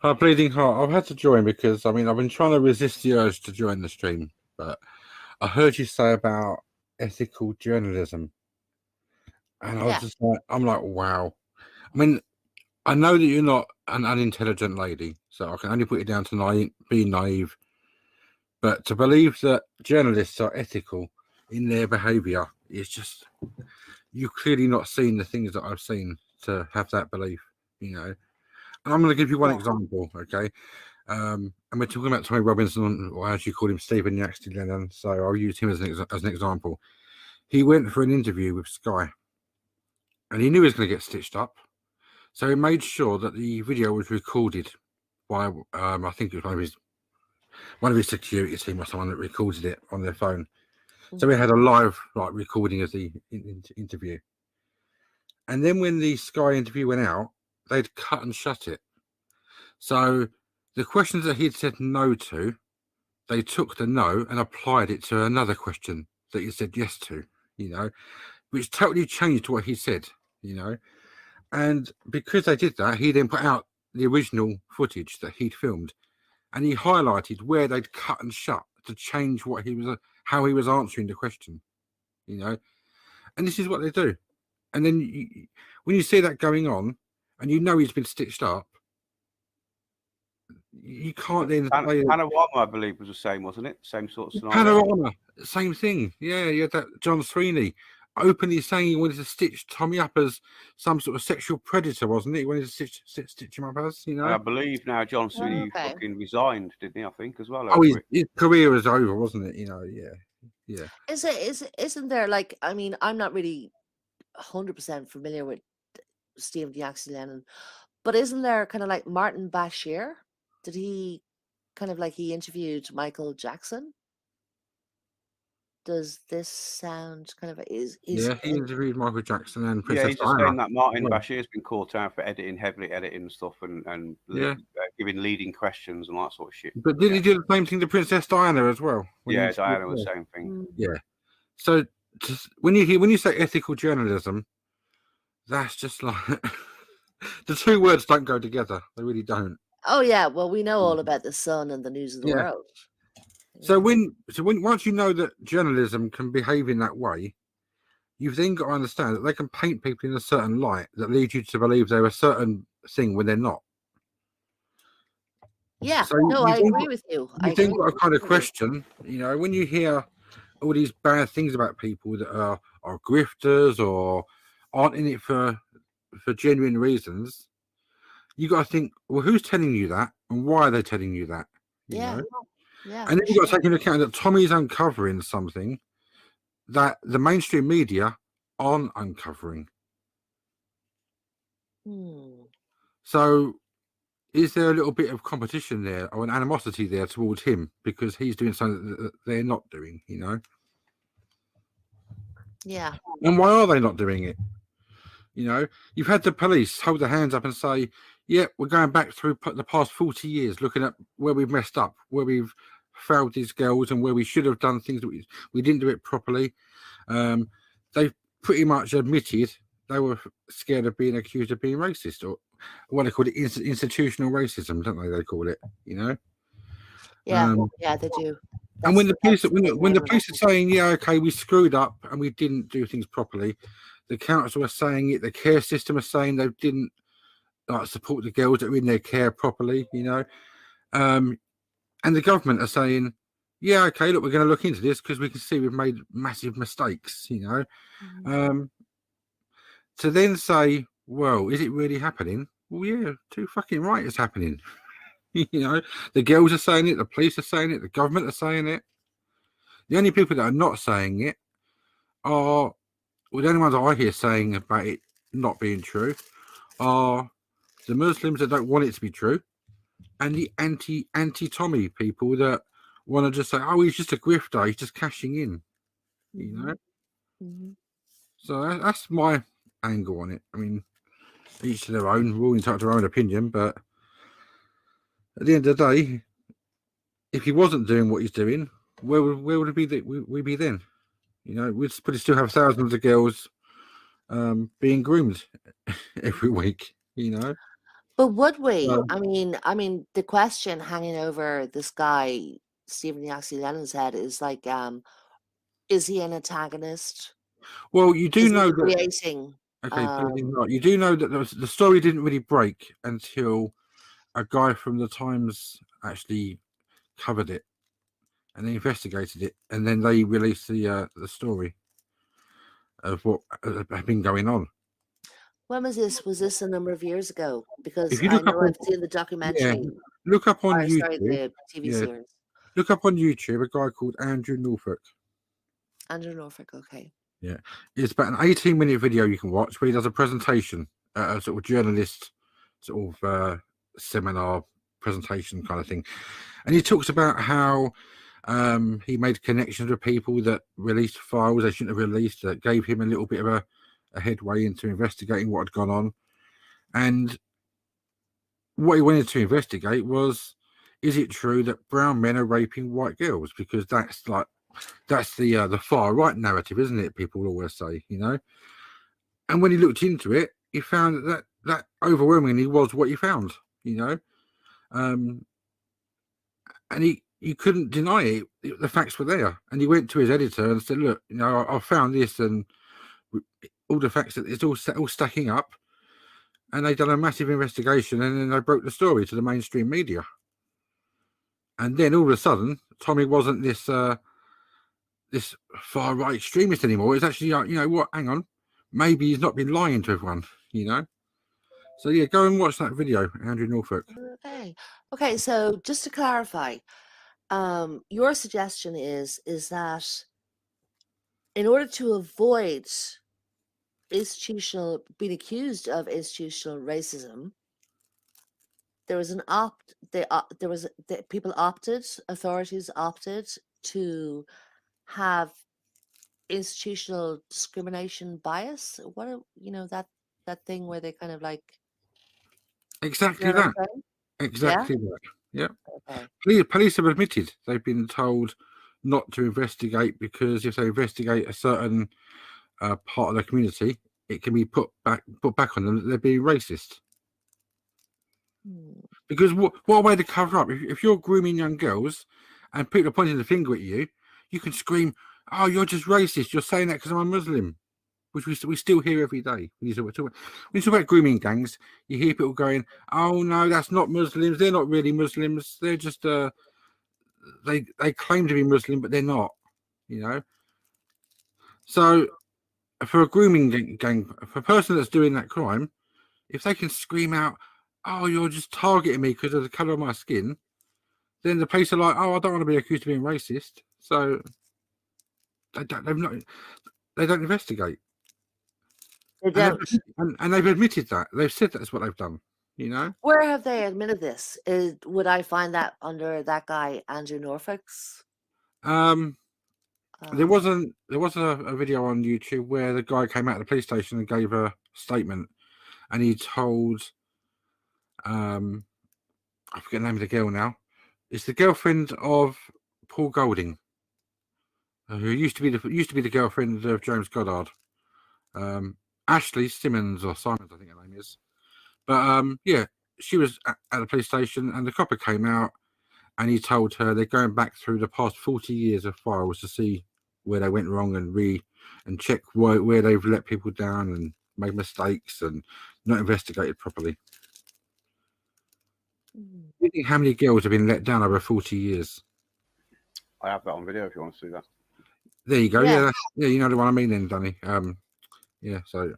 Hi, Bleeding Heart. I've had to join because I mean I've been trying to resist the urge to join the stream, but I heard you say about ethical journalism, and I was Yeah. just like, I'm like, wow. I mean, I know that you're not an unintelligent lady, so I can only put you down to naive, being naive. But to believe that journalists are ethical in their behaviour is just you've clearly not seen the things that I've seen to have that belief, you know. And I'm going to give you one example, okay? Um, and we're talking about Tommy Robinson, or as you call him, Stephen Yaxley Lennon. So I'll use him as an, exa- as an example. He went for an interview with Sky, and he knew he was going to get stitched up. So he made sure that the video was recorded by, um, I think it was one of his one of his security team or someone that recorded it on their phone. So we had a live like recording of the in, in- interview. And then when the Sky interview went out, they'd cut and shut it. So the questions that he'd said no to, they took the no and applied it to another question that he said yes to, you know, which totally changed what he said, you know. And because they did that, he then put out the original footage that he'd filmed and he highlighted where they'd cut and shut to change what he was how he was answering the question you know and this is what they do and then you, when you see that going on and you know he's been stitched up you can't then Pan- say- Panorama, I believe, was the same, wasn't it? Same sort of scenario. panorama same thing yeah you had that john sweeney openly saying he wanted to stitch tommy up as some sort of sexual predator wasn't it he wanted to stitch, stitch, stitch him up as you know And I believe now John oh, Sweeney okay. fucking resigned, didn't he? I think as well. oh his, his career was over wasn't it you know yeah yeah Is it is it- isn't there like I mean I'm not really hundred percent familiar with Stephen Yaxley Lennon, but isn't there kind of like Martin Bashir? Did he kind of like he interviewed Michael Jackson? Does this sound kind of is is yeah he interviewed michael jackson and Yeah, princess he's just diana saying that Martin Yeah. Bashir's been caught out for editing, heavily editing stuff, and and Yeah. uh, giving leading questions and that sort of shit. But did he do the same thing to Princess Diana as well? Yeah, Diana was the same thing. Yeah. So just, when you hear when you say ethical journalism, that's just like the two words don't go together. They really don't. Oh yeah, well we know all mm. about the Sun and the News of the Yeah. World. So when so when once you know that journalism can behave in that way, you've then got to understand that they can paint people in a certain light that leads you to believe they're a certain thing when they're not. yeah, so no, I agree got- with you. I You've then got to kind of question, you know, when you hear all these bad things about people that are are grifters or aren't in it for for genuine reasons, you got to think, well, who's telling you that, and why are they telling you that? You Yeah, know? yeah, and then you've got to take into account that Tommy's uncovering something that the mainstream media aren't uncovering. Hmm. So, is there a little bit of competition there or an animosity there towards him because he's doing something that- that they're not doing? You know. Yeah, And why are they not doing it? You know, you've had the police hold their hands up and say, "Yeah, we're going back through the past forty years, looking at where we've messed up, where we've failed these girls, and where we should have done things that we we didn't do it properly." Um, they've pretty much admitted they were scared of being accused of being racist, or what they call it, institutional racism, don't they? They call it, you know. yeah, Um, yeah, they do. And when the police, when the, when the police are saying, "Yeah, okay, we screwed up and we didn't do things properly," the council are saying it. The care system are saying they didn't like support the girls that were in their care properly. You know, um, and the government are saying, "Yeah, okay, look, we're going to look into this because we can see we've made massive mistakes." You know, Mhm. um, to then say, "Well, is it really happening?" Well, yeah, too fucking right, it's happening. you know, the girls are saying it, the police are saying it, the government are saying it. The only people that are not saying it are, well, the only ones I hear saying about it not being true are the Muslims that don't want it to be true, and the anti anti Tommy people that want to just say, "Oh, he's just a grifter, he's just cashing in," you know. Mhm. So that's my angle on it. I mean, each to their own. We're all entitled to our own opinion, but at the end of the day, if he wasn't doing what he's doing, where would where would it be that we, we be then? You know, we'd probably still have thousands of girls um, being groomed every week. You know, But would we? Um, I mean, I mean, the question hanging over this guy, Stephen Yaxley Lennon's head is like, um, is he an antagonist? Well, you do Is know that. creating? Okay, um, not, you do know that the story didn't really break until a guy from the Times actually covered it, and they investigated it, and then they released the uh, the story of what uh, had been going on. When was this? Was this a number of years ago? Because if you I look up know I've on- seen the documentary. Look up on or, YouTube. sorry, the TV yeah. series. Look up on YouTube a guy called Andrew Norfolk. Andrew Norfolk. Okay. Yeah, it's about an 18 minute video you can watch where he does a presentation, uh, a sort of journalist sort of uh, seminar presentation kind of thing. And he talks about how um, he made connections with people that released files they shouldn't have released, that gave him a little bit of a, a headway into investigating what had gone on. And what he wanted to investigate was is it true that brown men are raping white girls? Because that's like that's the uh, the far right narrative, isn't it? People always say, you know. And when he looked into it, he found that that, that overwhelmingly was what he found, you know. Um, and he he couldn't deny it; the facts were there. And he went to his editor and said, "Look, you know, I, I found this, and all the facts that it's all all stacking up." And they done a massive investigation, and then they broke the story to the mainstream media. And then all of a sudden, Tommy wasn't this. Uh, this far right extremist anymore. It's actually like, you know what? Hang on, maybe he's not been lying to everyone. You know. So yeah, go and watch that video, Andrew Norfolk. Okay. Okay. So just to clarify, um, your suggestion is is that in order to avoid institutional being accused of institutional racism, there was an opt. They op- there was the, people opted. Authorities opted to have institutional discrimination bias. What you know that that thing where they kind of like. Exactly know what I'm that. Exactly that. Okay. Police, police have admitted they've been told not to investigate because if they investigate a certain uh, part of the community, it can be put back put back on them that they're being racist. Hmm. Because what what a way to cover up? If, if you're grooming young girls and people are pointing the finger at you, you can scream, "Oh, you're just racist! You're saying that because I'm a Muslim," which we, we still hear every day. When you talk, talk, when you talk about grooming gangs, you hear people going, "Oh no, that's not Muslims. They're not really Muslims. They're just uh, they they claim to be Muslim, but they're not." You know. So, for a grooming gang, gang for a person that's doing that crime, if they can scream out, "Oh, you're just targeting me because of the color of my skin," then the police are like, "Oh, I don't want to be accused of being racist." So they don't. They've not. They don't investigate, They and they've, don't. and, and they've admitted that. They've said that's what they've done. You know. Where have they admitted this? Is would I find that under that guy Andrew Norfolk's? Um, there um, wasn't. There was a, a video on YouTube where the guy came out of the police station and gave a statement, and he told, um, I forget the name of the girl now. It's the girlfriend of Paul Golding, who used to be the used to be the girlfriend of James Goddard. Um, Ashley Simmons or Simons, I think her name is. But um, yeah, she was at, at the police station, and the copper came out, and he told her they're going back through the past forty years of files to see where they went wrong and re and check where, where they've let people down and made mistakes and not investigated properly. hmm. Do you think how many girls have been let down over forty years? I have that on video if you want to see that. There you go. Yeah, Yeah. that's, yeah, you know the one I mean, then, Danny. Um, yeah. So,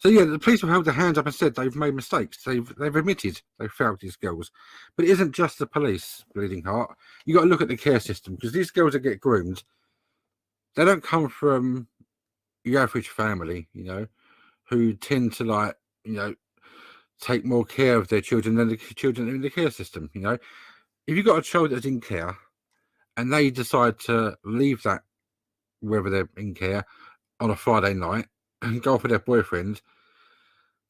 so yeah, the police have held their hands up and said they've made mistakes. They've they've admitted they failed these girls, but it isn't just the police. Bleeding heart. You got to look at the care system because these girls that get groomed, they don't come from your average family, you know, who tend to like you know take more care of their children than the children in the care system. You know, if you've got a child that's in care and they decide to leave that whether they're in care on a Friday night and go off with their boyfriend,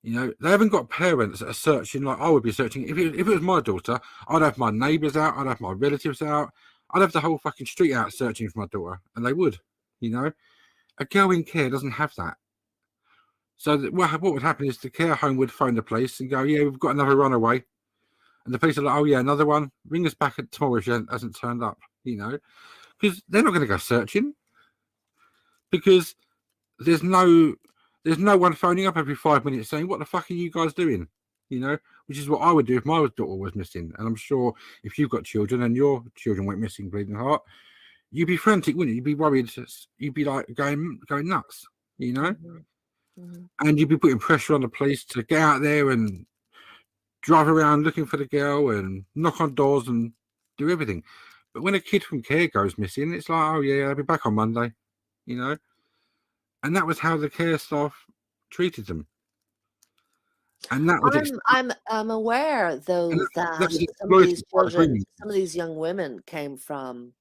you know, they haven't got parents that are searching like I would be searching. If it, if it was my daughter, I'd have my neighbours out, I'd have my relatives out, I'd have the whole fucking street out searching for my daughter, and they would, you know. A girl in care doesn't have that. So that, what, what would happen is the care home would phone the police and go, "Yeah, we've got another runaway," and the police are like, "Oh yeah, another one. Ring us back at tomorrow if she hasn't, hasn't turned up." You know, because they're not going to go searching because there's no there's no one phoning up every five minutes saying, "What the fuck are you guys doing?" You know, which is what I would do if my daughter was missing. And I'm sure if you've got children and your children went missing, bleeding heart, you'd be frantic, wouldn't you? You'd be worried. You'd be like going going nuts. You know Mhm. Mhm. and you'd be putting pressure on the police to get out there and drive around looking for the girl and knock on doors and do everything. But when a kid from care goes missing, it's like, oh yeah, I'll be back on Monday, you know. And that was how the care staff treated them. And that was I'm, I'm I'm aware though that- that, that some of these children, some of these young women came from,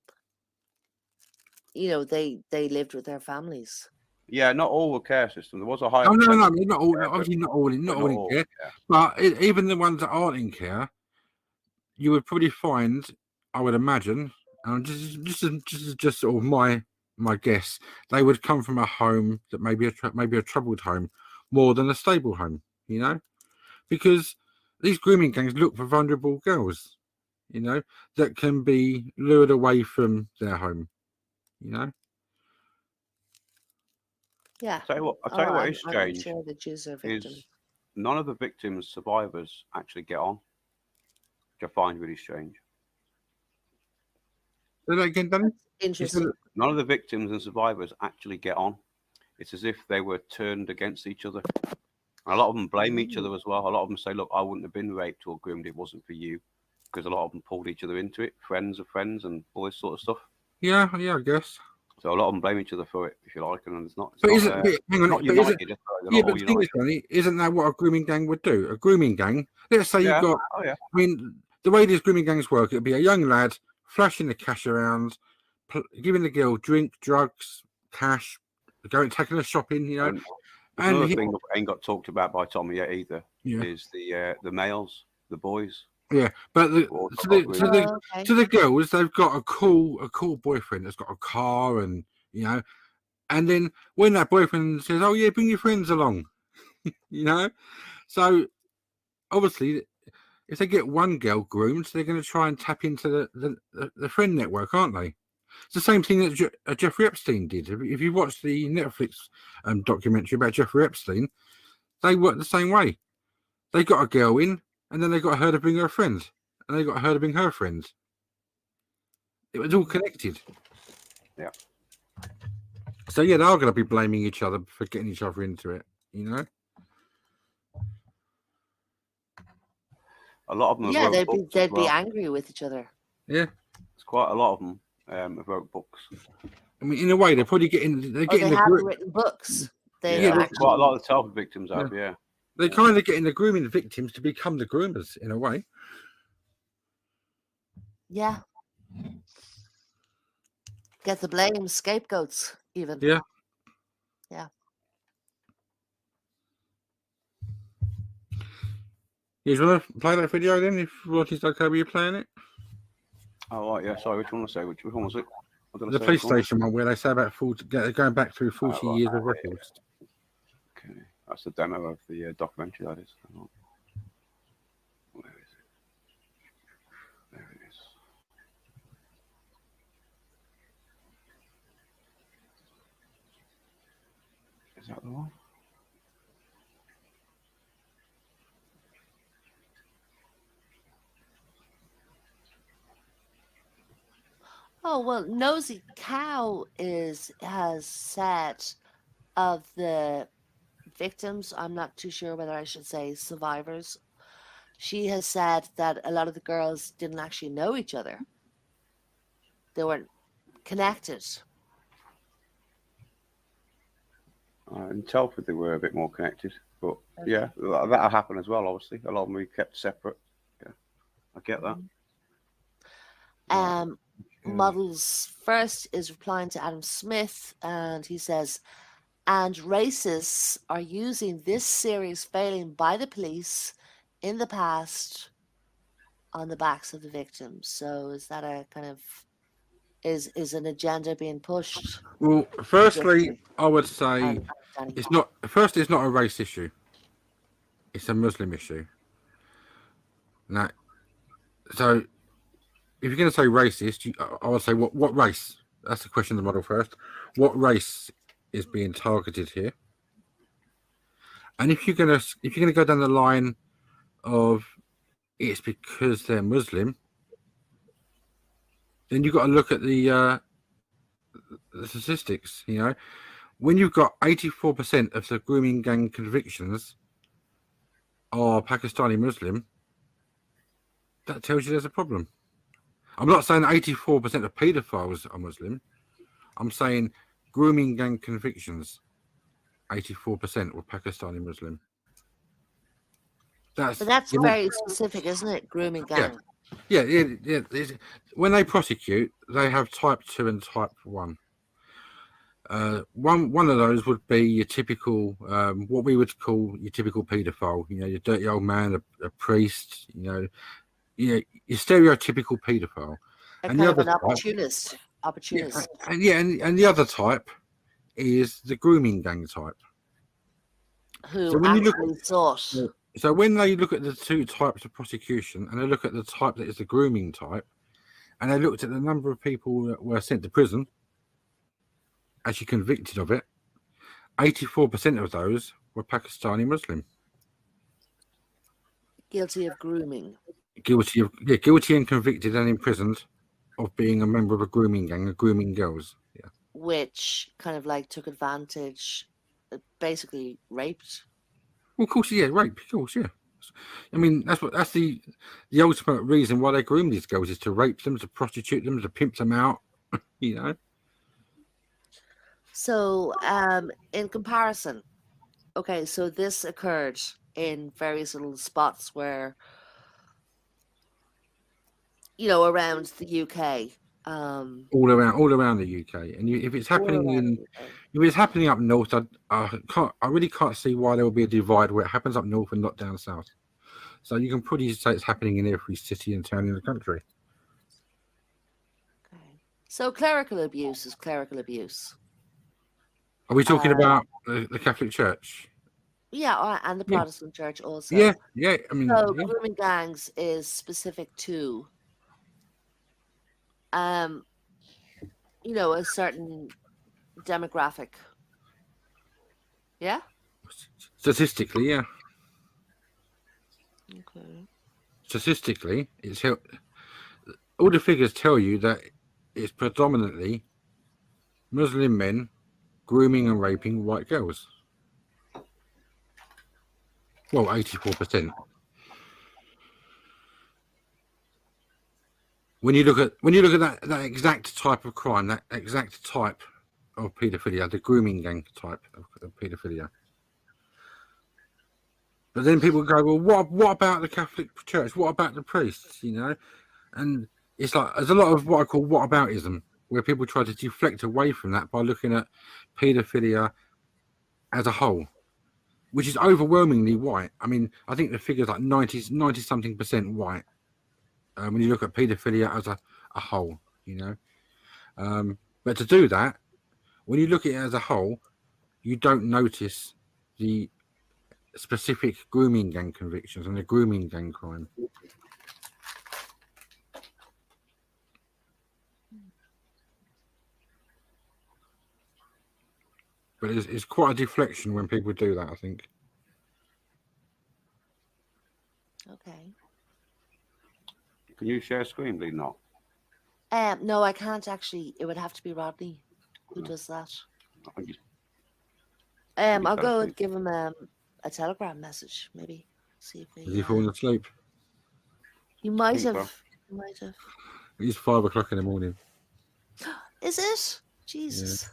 you know, they they lived with their families. Yeah, not all the care system. There was a high. oh no, no, no, percentage, not all, obviously not all in, not but all in care, yeah. but e- even the ones that aren't in care, you would probably find, I would imagine, um, just just as- just just sort of my my guess, they would come from a home that maybe a maybe a troubled home more than a stable home, you know, because these grooming gangs look for vulnerable girls, you know, that can be lured away from their home, you know. Yeah. Tell you what, I'll Oh, tell you what I'm, is I'm strange sure the Jews are victims. is none of the victims, survivors, actually get on, which I find really strange. Say that again, Danny. Interesting. None of the victims and survivors actually get on. It's as if they were turned against each other. And a lot of them blame each other as well. A lot of them say, "Look, I wouldn't have been raped or groomed. It wasn't for you," because a lot of them pulled each other into it, friends of friends, and all this sort of stuff. Yeah, yeah, I guess. So a lot of them blame each other for it, if you like, and it's not. It's But not, isn't uh, but hang on, not but isn't, united. they're Yeah, but the thing is, Danny, isn't that what a grooming gang would do? A grooming gang, let's say Yeah. you've got, Oh yeah, I mean, the way these grooming gangs work, it'd be a young lad flashing the cash around, giving the girl drink, drugs, cash, going taking her shopping, you know. And And another he- thing that ain't got talked about by Tommy yet either Yeah, is the uh, the males, the boys. yeah. But the, to the to the Oh, okay. to the girls, they've got a cool a cool boyfriend that's got a car and you know, and then when that boyfriend says, "Oh yeah, bring your friends along," you know, so obviously, if they get one girl groomed, they're going to try and tap into the, the the the friend network, aren't they? It's the same thing that Je- uh, Jeffrey Epstein did. If, if you watch the Netflix um, documentary about Jeffrey Epstein, they work the same way. They got a girl in, and then they got her to bring her friends, and they got her to bring her friends. It was all connected. Yeah. So yeah, they are going to be blaming each other for getting each other into it. You know. A lot of them. Yeah, they'd be they'd be angry with each other. Yeah. It's quite a lot of them um, have wrote books. I mean, in a way, they're probably getting they're Oh, getting they the have gro- written books. They Yeah, Yeah, that's quite a lot of the Telford victims have. Yeah. they're kind of getting the grooming victims to become the groomers in a way. yeah. Get the blame, scapegoats, even. Yeah. Yeah. You want to play that video then? If Roger's okay with you playing it, Oh right, yeah. Sorry, which one was say? Which, which one was it? The police station one where they say about 40, going back through forty Oh, right, years of records. Okay, that's the demo of the uh, documentary. that is. Where is it? There it is. Is that the one? Oh well, Nosy Cow is has said of the victims. I'm not too sure whether I should say survivors. She has said that a lot of the girls didn't actually know each other. They weren't connected. Uh, in Telford, they were a bit more connected, but yeah, that, that'll happen as well. Obviously, a lot of them we kept separate. Yeah, I get that. Um, Models first is replying to Adam Smith, and he says, and racists are using this series failing by the police in the past on the backs of the victims. So is that a kind of is is an agenda being pushed? Well, firstly, I would say And Danny. It's not first. It's not a race issue. It's a Muslim issue. Now, so if you're going to say racist, you, I- would say what what race? That's the question of the model first. What race is being targeted here? And if you're gonna if you're gonna go down the line of it's because they're Muslim, then you've got to look at the uh, the statistics. You know, when you've got 84% of the grooming gang convictions are Pakistani Muslim, that tells you there's a problem. I'm not saying 84% of paedophiles are Muslim. I'm saying grooming gang convictions, 84% were Pakistani Muslim. That's, But that's you know- very specific, isn't it? Grooming gang. yeah, yeah, yeah. it's- When they prosecute, they have type two and type one. Uh, one one of those would be your typical, um, what we would call your typical paedophile. You know, your dirty old man, a, a priest. You know, you know, your stereotypical paedophile. A And the of an other type- opportunist. Yeah, and yeah, and, and the other type is the grooming gang type. who so when you look- actually sought. So when they look at the two types of prosecution and they look at the type that is the grooming type, and they looked at the number of people that were sent to prison, actually convicted of it, 84% of those were Pakistani Muslim, guilty of grooming. Guilty of yeah, guilty and convicted and imprisoned of being a member of a grooming gang, of grooming girls. Yeah. which kind of like took advantage, uh, basically raped. Well, of course, yeah, rape, of course, yeah. I mean, that's what that's the the ultimate reason why they groom these girls is to rape them, to prostitute them, to pimp them out. you know. So, um, in comparison, okay, so this occurred in various little spots where, you know, around the UK. Um, all around all around the UK. And you, if it's happening in if it's happening up north, I, I can't I really can't see why there will be a divide where it happens up north and not down south. So you can pretty say it's happening in every city and town in the country. Okay. So clerical abuse is clerical abuse. Are we talking Uh, about the, the Catholic Church? Yeah, uh, and the Yeah. Protestant Church also. yeah, yeah. I mean, So yeah. grooming gangs is specific to um you know a certain demographic. Yeah? statistically, yeah, Okay. statistically, it's all the figures tell you that it's predominantly Muslim men grooming and raping white girls. Well, eighty-four percent. When you look at when you look at that, that exact type of crime, that exact type of paedophilia, the grooming gang type of, of paedophilia. But then people go, well, what what about the Catholic Church? What about the priests? You know, and it's like there's a lot of what I call what aboutism, where people try to deflect away from that by looking at paedophilia as a whole, which is overwhelmingly white. I mean, I think the figure's like 90, 90 something percent white um, when you look at paedophilia as a, a whole, you know. Um, but to do that, when you look at it as a whole, you don't notice the specific grooming gang convictions and the grooming gang crime. But it's, it's quite a deflection when people do that, I think. Okay. Can you share screen, please? Not. Um no, I can't actually. It would have to be Rodney who does that. You, um, I'll go and give him um, a telegram message, maybe. See if Has he, he uh, fallen asleep? he might have so. he might have. It's five o'clock in the morning. Is it? Jesus.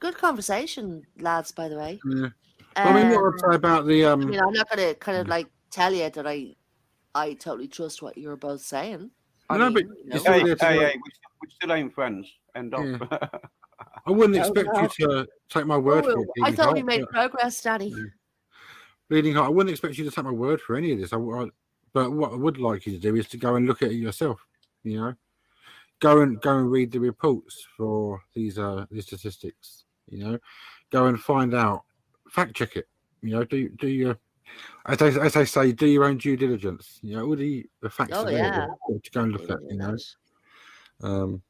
Good conversation, lads, by the way. Yeah. I mean, what Um, I'd say about the um. I mean, I'm not gonna kind of Mm. like tell you that I, I totally trust what you're both saying. I No, but you know. all Hey, hey, hey, we, still, still ain't friends. End of. I wouldn't No, expect no. you to take my word for it. I Bleeding thought we made but- progress, Danny. Yeah. Bleeding Heart, I wouldn't expect you to take my word for any of this. I, I- but what I would like you to do is to go and look at it yourself. You know, go and go and read the reports for these uh these statistics. You know, go and find out, fact check it. You know, do do your as I, as they say, do your own due diligence. You know, all the, the facts Oh, available to go and look at. You know, um,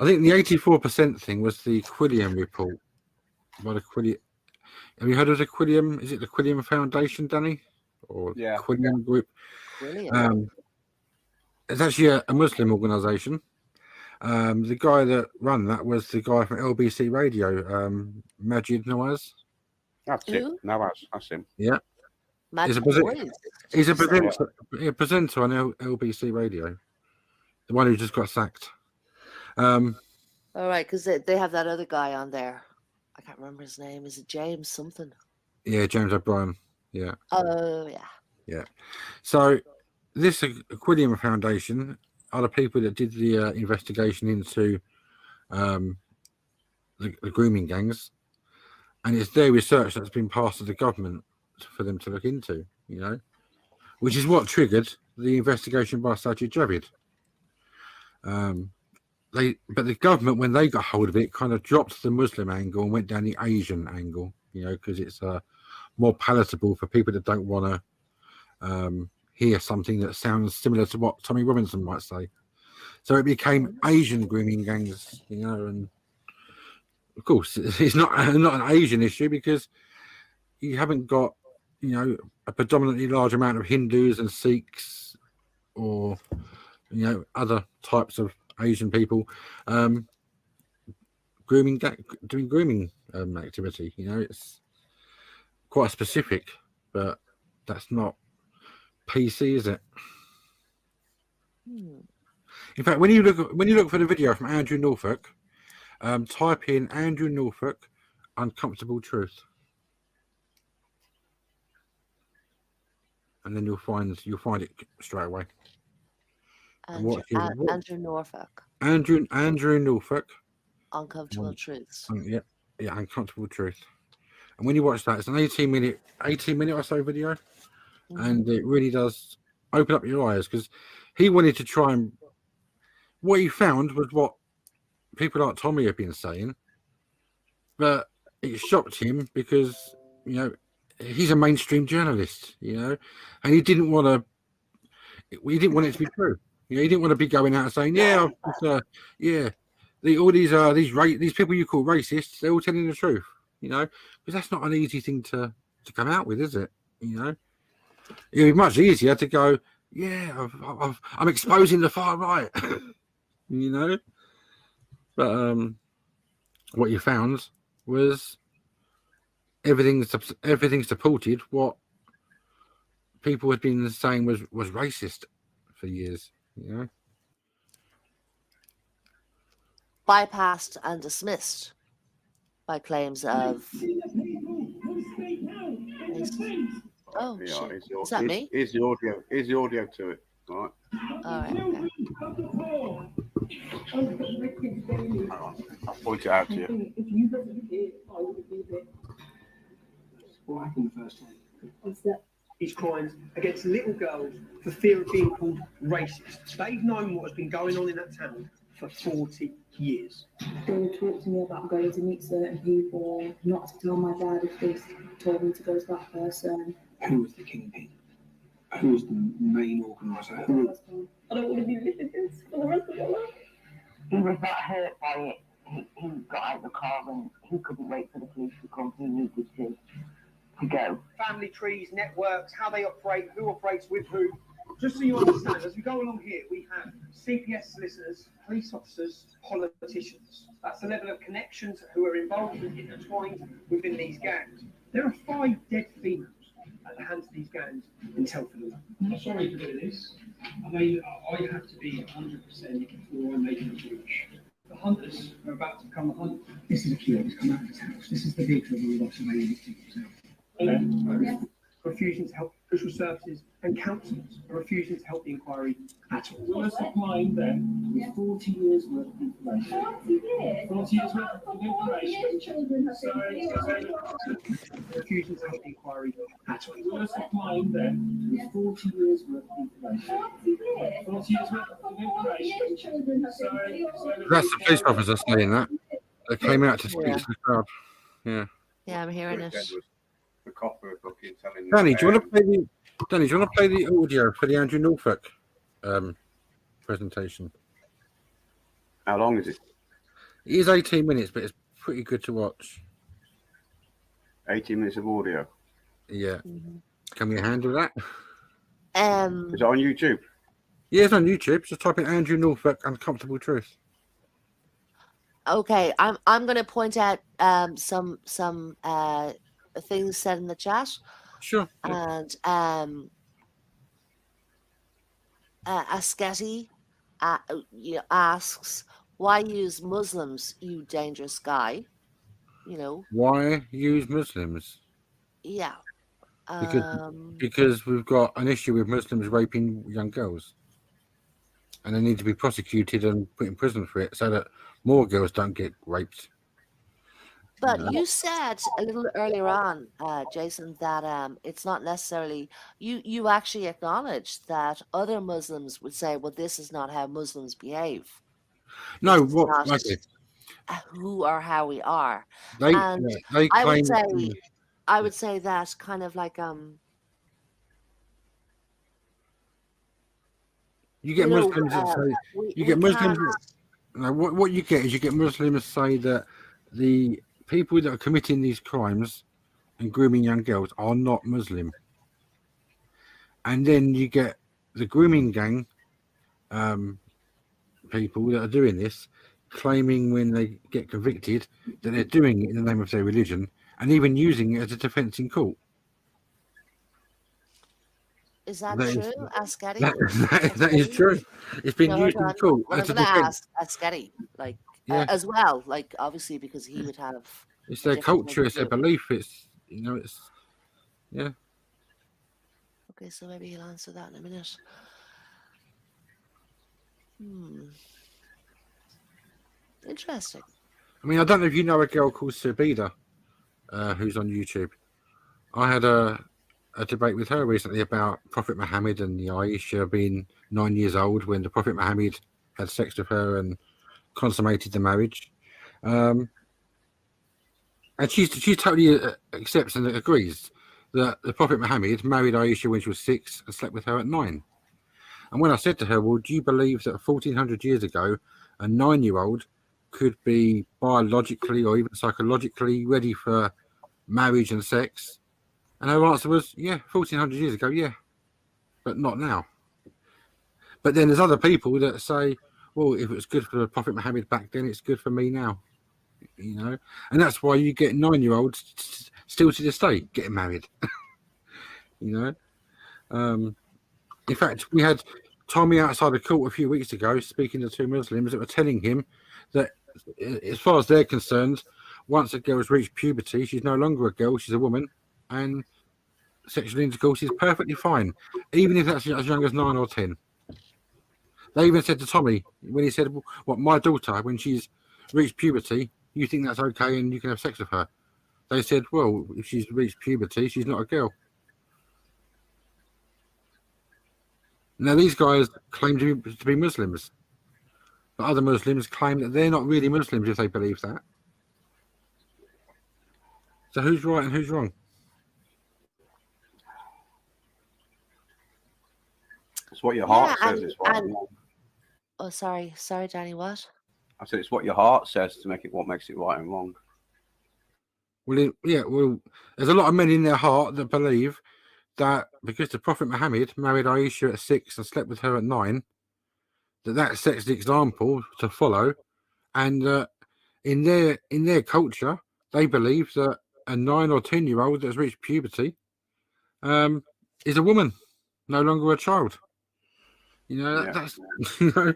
I think the eighty-four percent thing was the Quilliam report by the Quilliam. Have you heard of the Quilliam? Is it the Quilliam Foundation, Danny, or Yeah. Quilliam Group? Brilliant. Um, it's actually a, a Muslim organisation. Um, the guy that ran that was the guy from LBC Radio, um, Maajid Nawaz. That's it. Who? No, that's, that's him. Magic a posi- He's a Did you say? presenter, a presenter on L- LBC Radio, the one who just got sacked. Um, All right, because they, they have that other guy on there. I can't remember his name. Is it James something? yeah, James O'Brien. Yeah. Oh yeah. yeah. So this Quilliam Foundation the people that did the uh, investigation into um, the, the grooming gangs, and it's their research that's been passed to the government for them to look into. You know, which is what triggered the investigation by Sajid Javid. Um, they, but the government, when they got hold of it, kind of dropped the Muslim angle and went down the Asian angle. You know, because it's uh, more palatable for people that don't want to um, hear something that sounds similar to what Tommy Robinson might say. So it became Asian grooming gangs, you know, and of course it's not not an Asian issue because you haven't got, you know, a predominantly large amount of Hindus and Sikhs or you know other types of Asian people um, grooming doing grooming um, activity. You know, it's quite specific, but that's not PC, is it? Hmm. In fact, when you look when you look for the video from Andrew Norfolk, um, type in Andrew Norfolk uncomfortable truth, and then you'll find you'll find it straight away. Andrew, what he- An- what- Andrew Norfolk. Andrew Andrew Norfolk, Uncomfortable Um, truths. um, yeah, yeah, uncomfortable truth. And when you watch that, it's an eighteen minute eighteen minute or so video. And it really does open up your eyes because he wanted to try and what he found was what people like Tommy have been saying, but it shocked him because you know he's a mainstream journalist, you know, and he didn't want to. He didn't want it to be true. You know, he didn't want to be going out and saying, "Yeah, just, uh, yeah, the, all these uh, these ra- these people you call racists, they're all telling the truth." You know, because that's not an easy thing to to come out with, is it? You know, it'd be much easier to go, "Yeah, I've, I've, I'm exposing the far right," you know. But um, what you found was everything sup- everything supported what people had been saying was was racist for years. You know, Bypassed and dismissed by claims of. Oh, Yeah, shit. here's the, Is that here's- me? Here's the audio. Here's the audio to it. All right. All right. Okay. Hang on. I'll point it out to you. If you wasn't here, I wouldn't be here. What happened the first time? What's that? His crimes against little girls for fear of being called racist. They've known what has been going on in that town for 40 years. They would talk to me about going to meet certain people, not to tell my dad if they told me to go to that person. Who was the kingpin? Who was the main organizer? Who, I don't want to be living this for the rest of my life. he was that hurt by it. He, he got out of the car and he couldn't wait for the police to come. He needed to to go. Family trees, networks, how they operate, who operates with who. Just so you understand, as we go along here, we have CPS solicitors, police officers, politicians. That's the level of connections who are involved and intertwined within these gangs. There are five dead females at the hands of these gangs in Telford alone. I'm sorry for doing this. I mean, I have to be 100% before I make a breach. The hunters are about to come hunt. This is a key. He's come out of his house. This is the vehicle we lost of a refusing to help social services and councils are refusing to help the inquiry at all. We're supplying them with 40 years worth of information. 40 years worth of information. Sorry, sorry. refusing to help the inquiry at all. We're supplying them with 40 years worth of information. 40 years worth of information. Sorry, sorry. that's the police officer saying that. They came out to speak Yeah. to the crowd. Yeah. Yeah, I'm hearing What it. It the copper booking telling Danny, do you want to play the Danny? Do you want to play the audio for the Andrew Norfolk um, presentation? How long is it? It is 18 minutes, but it's pretty good to watch. 18 minutes of audio. Yeah. Mhm. Can we handle that? Um, Is it on YouTube? Yeah, it's on YouTube. Just type in Andrew Norfolk Uncomfortable Truth. okay, I'm I'm going to point out um some some uh things said in the chat. Sure. and um, uh, Askari uh, you know, asks, "Why use Muslims, you dangerous guy?" You know, Why use Muslims? yeah. Because- Um, Because we've got an issue with Muslims raping young girls. And they need to be prosecuted and put in prison for it so that more girls don't get raped. But Yeah. you said a little earlier on, uh, Jason, that um, it's not necessarily you. You actually acknowledged that other Muslims would say, "Well, this is not how Muslims behave. No, It's what? Who or how we are." They, And yeah, they I would say, I would say that kind of like um, you get you know, Muslims that uh, say You get Muslims. can't- No, what what you get is you get Muslims say that the people that are committing these crimes and grooming young girls are not Muslim, and then you get the grooming gang um, people that are doing this claiming when they get convicted that they're doing it in the name of their religion and even using it as a defence in court. Is that, That is- true, Askari? That, that, that is true. It's been No, used in court I'm going to ask Askari, like uh, Yeah. as well, like obviously because he would have. It's their culture. It's their belief. It's you know. It's yeah. Okay, so maybe he'll answer that in a minute. Hmm. Interesting. I mean, I don't know if you know a girl called Subida, uh, who's on YouTube. I had a a debate with her recently about Prophet Muhammad and the Aisha being nine years old when the Prophet Muhammad had sex with her and consummated the marriage. Um, and she's she totally uh, accepts and agrees that the Prophet Muhammad married Aisha when she was six and slept with her at nine. And when I said to her, "Well, do you believe that 1400 years ago, a nine-year-old could be biologically or even psychologically ready for marriage and sex?" And her answer was, "Yeah, 1400 years ago, yeah, but not now." But then there's other people that say, "Well, if it was good for the Prophet Muhammad back then, it's good for me now." You know, and that's why you get nine-year-olds still to this day getting married. you know, um, in fact, we had Tommy outside the court a few weeks ago speaking to two Muslims that were telling him that, uh, as far as they're concerned, once a girl's reached puberty, she's no longer a girl; she's a woman, and sexual intercourse is perfectly fine, even if that's as young as nine or ten. They even said to Tommy when he said, "What my daughter, when she's reached puberty, you think that's okay and you can have sex with her?" They said, "Well, if she's reached puberty, she's not a girl." Now these guys claim to be, to be Muslims, but other Muslims claim that they're not really Muslims if they believe that. So who's right and who's wrong? It's what your heart Yeah, says. and- It's right and- and wrong. Oh, sorry, sorry, Danny. What? I said it's what your heart says to make it what makes it right and wrong. Well, it, yeah, well, there's a lot of men in their heart that believe that because the Prophet Muhammad married Aisha at six and slept with her at nine, that that sets the example to follow, and uh, in their in their culture, they believe that a nine or ten year old that's reached puberty um, is a woman, no longer a child. You know, that, Yeah. that's you know,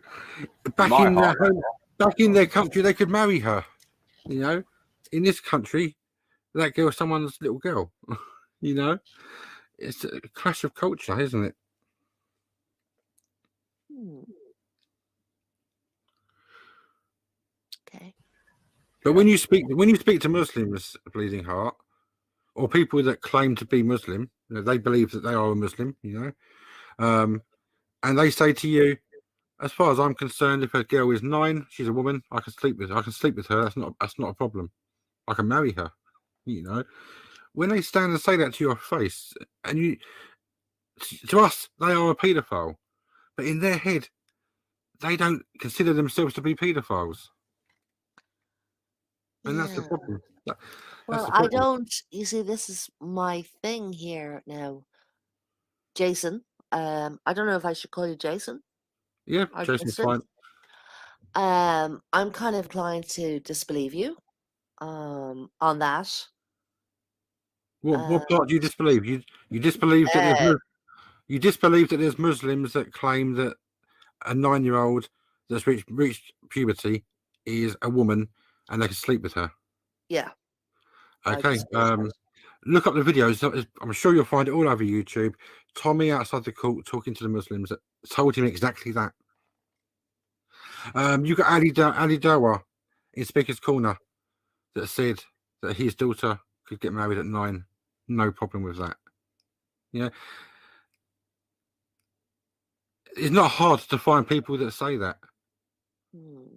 back My in their heart, home, back in their country, they could marry her. You know, in this country, that girl's someone's little girl. you know, it's a clash of culture, isn't it? Hmm. Okay. But when you speak when you speak to Muslims, bleeding heart, or people that claim to be Muslim, you know, they believe that they are a Muslim, you know, um, and they say to you, as far as I'm concerned, if a girl is nine, she's a woman. I can sleep with her. I can sleep with her. That's not that's not a problem. I can marry her. You know, when they stand and say that to your face, and you to us they are a paedophile, but in their head they don't consider themselves to be paedophiles, and that's the problem. That- Well, the I don't. You see, this is my thing here now, Jason. Um, I don't know if I should call you Jason. Yeah, Jason's Jason. fine. Um, I'm kind of inclined to disbelieve you, um, on that. What what Uh, part do you disbelieve? You you disbelieve that there's you disbelieve that there's Muslims that claim that a nine year old that's reached reached puberty is a woman and they can sleep with her. Yeah. Okay. Um look up the videos. I'm sure you'll find it all over YouTube. Tommy outside the court talking to the Muslims told him exactly that. Um, you got Ali da- Ali Dawah in Speaker's Corner that said that his daughter could get married at nine. No problem with that. Yeah. It's not hard to find people that say that. Hmm.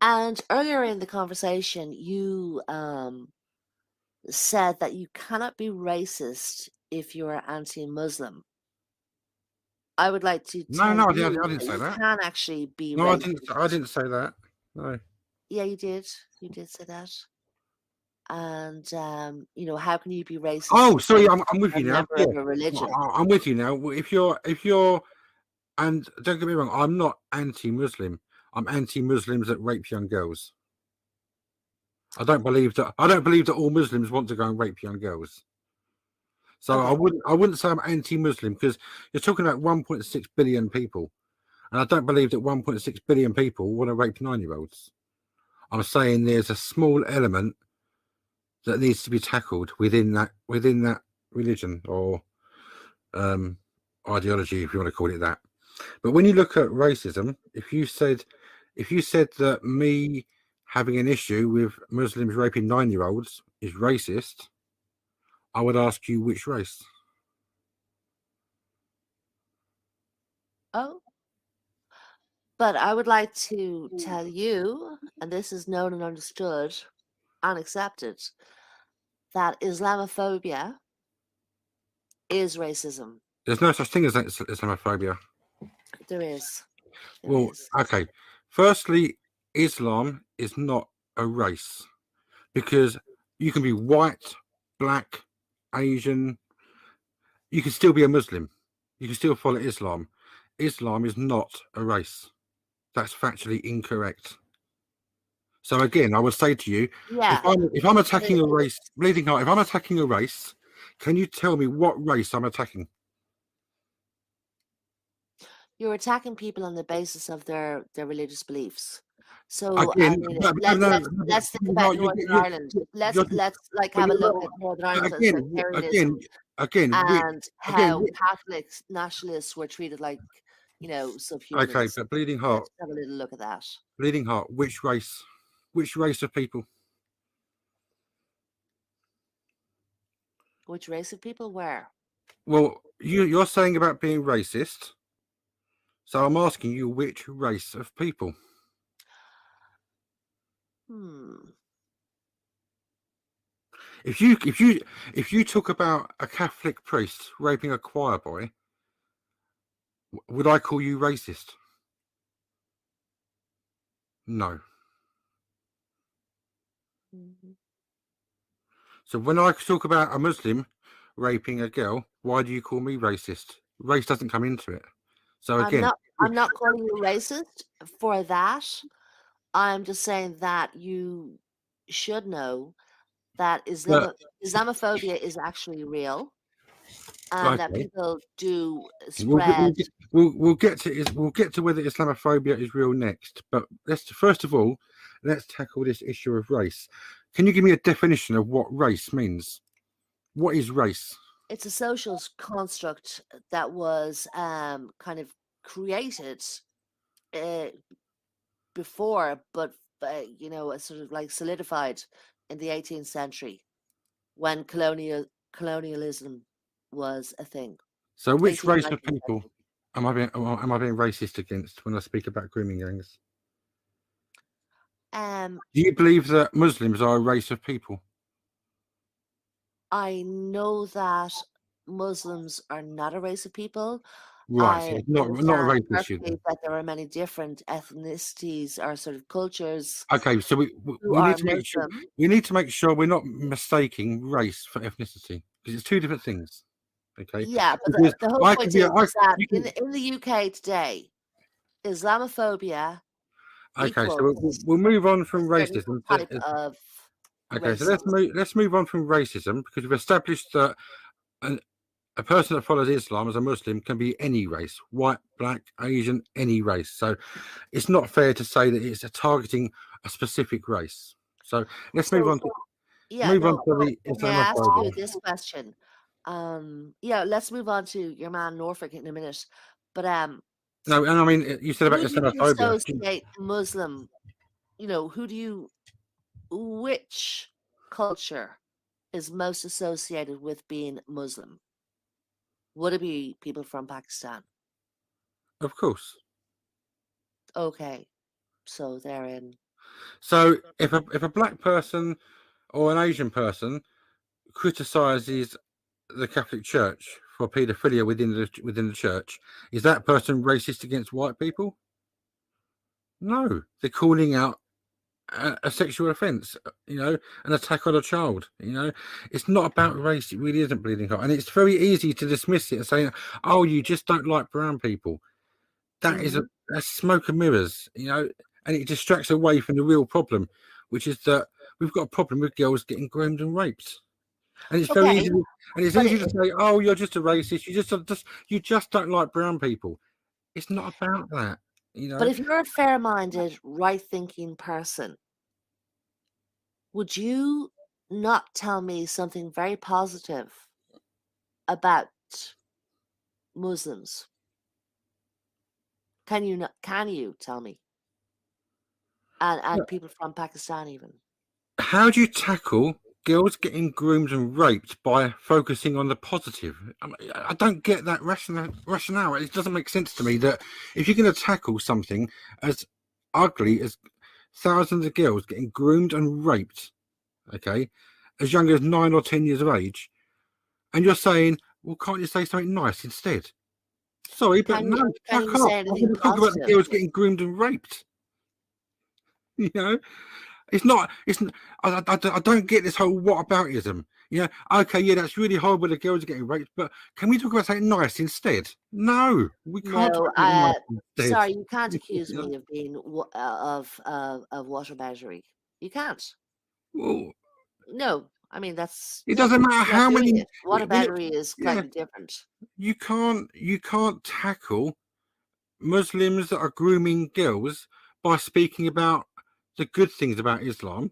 And earlier in the conversation, you um, said that you cannot be racist if you're anti-Muslim. I would like to No, no, I you didn't- I didn't say you that. can actually be No, I didn't. I didn't say that. No. Yeah, you did. You did say that. And um, you know, how can you be racist? Oh, sorry. I'm, I'm with you now. Yeah. religion. I'm with you now. If you're, if you're, and don't get me wrong, I'm not anti-Muslim. I'm anti-Muslims that rape young girls. I don't believe that. I don't believe that all Muslims want to go and rape young girls. So I wouldn't. I wouldn't say I'm anti-Muslim because you're talking about 1.6 billion people, and I don't believe that 1.6 billion people want to rape nine-year-olds. I'm saying there's a small element that needs to be tackled within that within that religion or um, ideology, if you want to call it that. But when you look at racism, if you said if you said that me having an issue with Muslims raping nine-year-olds is racist, I would ask you which race. Oh. But I would like to mm. tell you, and this is known and understood and accepted, that Islamophobia is racism. There's no such thing as Islamophobia. There is. There Well, is. okay. Firstly, Islam is not a race because you can be white, black, Asian. You can still be a Muslim. You can still follow Islam. Islam is not a race. That's factually incorrect. So again, I would say to you, Yeah. if I'm if I'm attacking a race, bleeding heart, if I'm attacking a race, can you tell me what race I'm attacking? You're attacking people on the basis of their, their religious beliefs. So Again, I mean, let, no, let's, no, let's think about you- Northern you- Ireland. Let's let's like have a look at Northern Ireland again, and again, again, and how we- Catholics nationalists were treated like, you know, subhumans. okay, but bleeding heart, Let's have a little look at that. bleeding heart. Which race? Which race of people? Which race of people were? Well, you you're saying about being racist. So I'm asking you which race of people? Hmm. If you if you if you talk about a Catholic priest raping a choir boy, would I call you racist? No. Mhm. So when I talk about a Muslim raping a girl, why do you call me racist? Race doesn't come into it. So I'm again, not. I'm not calling you racist for that. I'm just saying that you should know that Islam- Islamophobia is actually real, and that people do we'll, spread. we'll, get, we'll, we'll get to we'll get to whether Islamophobia is real next. But let's first of all, let's tackle this issue of race. Can you give me a definition of what race means? What is race? It's a social construct that was um, kind of created uh, before, but uh, you know, sort of like solidified in the 18th century when colonial colonialism was a thing. So which race of people? Am I being am I being racist against when I speak about grooming gangs? Um, Do you believe that Muslims are a race of people? I know that Muslims are not a race of people. Right, I not not a race issue. that there are many different ethnicities or sort of cultures Okay, so we we, we need to make sure we need to make sure we're not mistaking race for ethnicity because it's two different things. Okay. Yeah, but the, whole I point could is, I- that you in, can- in the UK today, Islamophobia Okay, so we'll, we'll move on from racism. to- of Okay, so let's move let's move on from racism because we've established that an, a person that follows Islam as a Muslim can be any race, white, black, Asian, any race. So it's not fair to say that it's a targeting a specific race. So let's move on to Yeah, move on to the I ask you this question? Um, yeah, let's move on to your man Norfolk in a minute. But um, No, and I mean you said about Islamophobia. Associate Muslim? You know, who do you? Which culture is most associated with being Muslim? Would it be people from Pakistan? Of course. Okay, so they're in. So if a if a black person or an Asian person criticizes the Catholic Church for paedophilia within the within the church, is that person racist against white people? No, they're calling out a, a sexual offence, uh, you know, an attack on a child. You know, it's not mm. about race. It really isn't bleeding heart, and it's very easy to dismiss it and say, "Oh, you just don't like brown people." That is a mm-hmm. that's smoke and mirrors, you know, and it distracts away from the real problem, which is that we've got a problem with girls getting groomed and raped. And it's very easy, and it's but easy it- to say, "Oh, you're just a racist. You just, just you just don't like brown people." It's not about that, you know. But if you're a fair-minded, right-thinking person, would you not tell me something very positive about Muslims? Can you not? Can you tell me? And and Yeah. people from Pakistan even. how do you tackle girls getting groomed and raped by focusing on the positive? I, don't get that rationale, rationale. It doesn't make sense to me that if you're going to tackle something as ugly as thousands of girls getting groomed and raped, okay, as young as nine or ten years of age, and you're saying, well, can't you say something nice instead? Sorry, but Can you- no, can fuck you off. say I'm anything to talk about the girls getting groomed and raped. You know, it's not. It's. I, I, I don't- I don't get this whole what aboutism. You know, okay, yeah, that's really horrible. The girls are getting raped, but can we talk about something nice instead? No, we can't. No, about nice uh. Sorry, you can't accuse me of being wa- uh, of uh, of whataboutery. You can't. Well, No, I mean that's. it doesn't matter how many. it. Whataboutery is yeah. of different. You can't. You can't tackle Muslims that are grooming girls by speaking about the good things about Islam.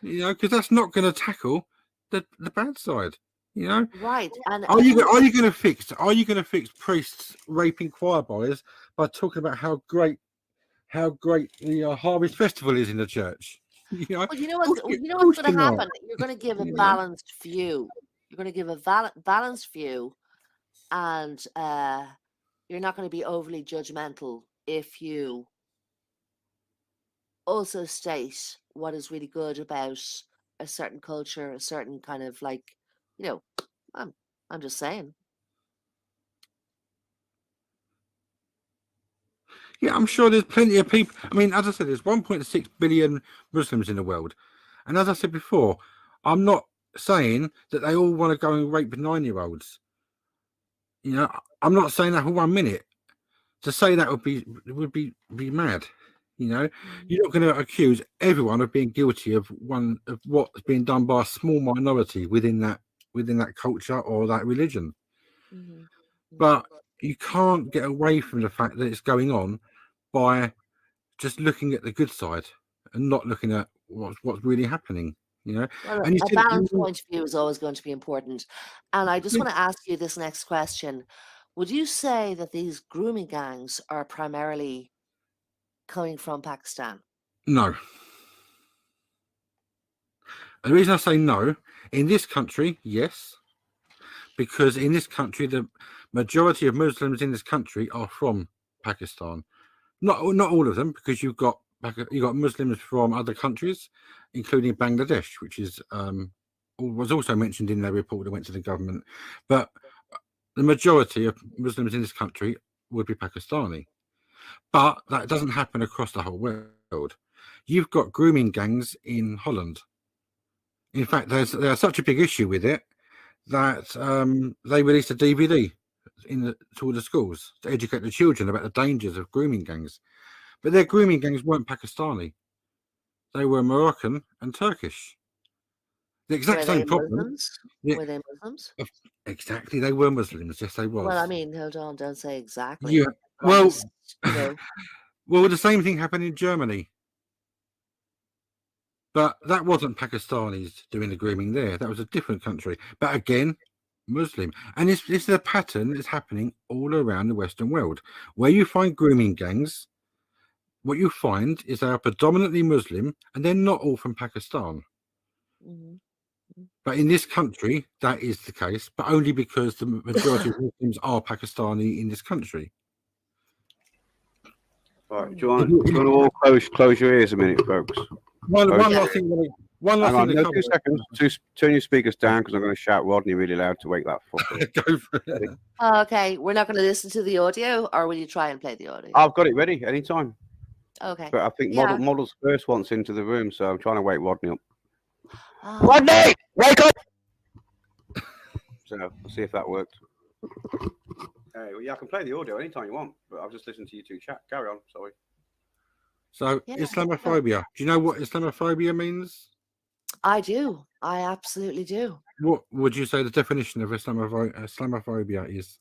You know, because that's not going to tackle the the bad side. You know. Right, and Are you are you going to fix are you going to fix priests raping choir boys by talking about how great how great the uh, harvest festival is in the church? You know, Well, you know what's you- know what's going to happen. You're going to give a balanced view. You're going to give a val- balanced view, and uh, you're not going to be overly judgmental if you also state what is really good about a certain culture, a certain kind of like, you know, I'm I'm just saying. Yeah, I'm sure there's plenty of people. I mean, as I said, there's 1.6 billion Muslims in the world, and as I said before, I'm not saying that they all want to go and rape nine-year-olds. You know, I'm not saying that for one minute. To say that would be would be be mad. You know, you're not going to accuse everyone of being guilty of one of what's being done by a small minority within that within that culture or that religion. Mhm. But you can't get away from the fact that it's going on by just looking at the good side and not looking at what's what's really happening. You know, Well, and you a said- balanced point of view is always going to be important. And I just Yeah. want to ask you this next question. Would you say that these grooming gangs are primarily coming from Pakistan? no. The reason I say no, in this country, yes, because in this country the majority of Muslims in this country are from Pakistan. Not not all of them, because you've got you've got Muslims from other countries, including Bangladesh, which is um, was also mentioned in their report that went to the government. But the majority of Muslims in this country would be Pakistani. But that doesn't happen across the whole world. You've got grooming gangs in Holland. In fact, there's there's such a big issue with it that um, they released a DVD in the, to all the schools to educate the children about the dangers of grooming gangs. But their grooming gangs weren't Pakistani; they were Moroccan and Turkish. The exact Were same problem. Muslims? Yeah. Were they Muslims? Exactly, they were Muslims. Yes, they were. Well, I mean, hold on, don't say exactly. yeah. Well, just, you know, well, the same thing happened in Germany. But that wasn't Pakistanis doing the grooming there. That was a different country. But again, Muslim. And this, this is a pattern that's happening all around the Western world. Where you find grooming gangs, what you find is they are predominantly Muslim and they're not all from Pakistan. mhm. But in this country, that is the case, but only because the majority of Muslims are Pakistani in this country. Right, do you want, do you want to all close close your ears a minute, folks? One, one last thing. that One last Hang on, thing. no, two seconds. Two, turn your speakers down because I'm going to shout Rodney really loud to wake that fucker. up. Go for it. Okay, we're not going to listen to the audio, or will you try and play the audio? I've got it ready anytime. okay. But I think Yeah. model, Model's first wants into the room, so I'm trying to wake Rodney up. Ah, Rodney, wake up! So I'll see if that worked. Hey, well, yeah, I can play the audio anytime you want, but I've just listened to you two chat. Carry on. Sorry. So, Yeah, Islamophobia. Do you know what Islamophobia means? I do. I absolutely do. What would you say the definition of Islamopho- Islamophobia is?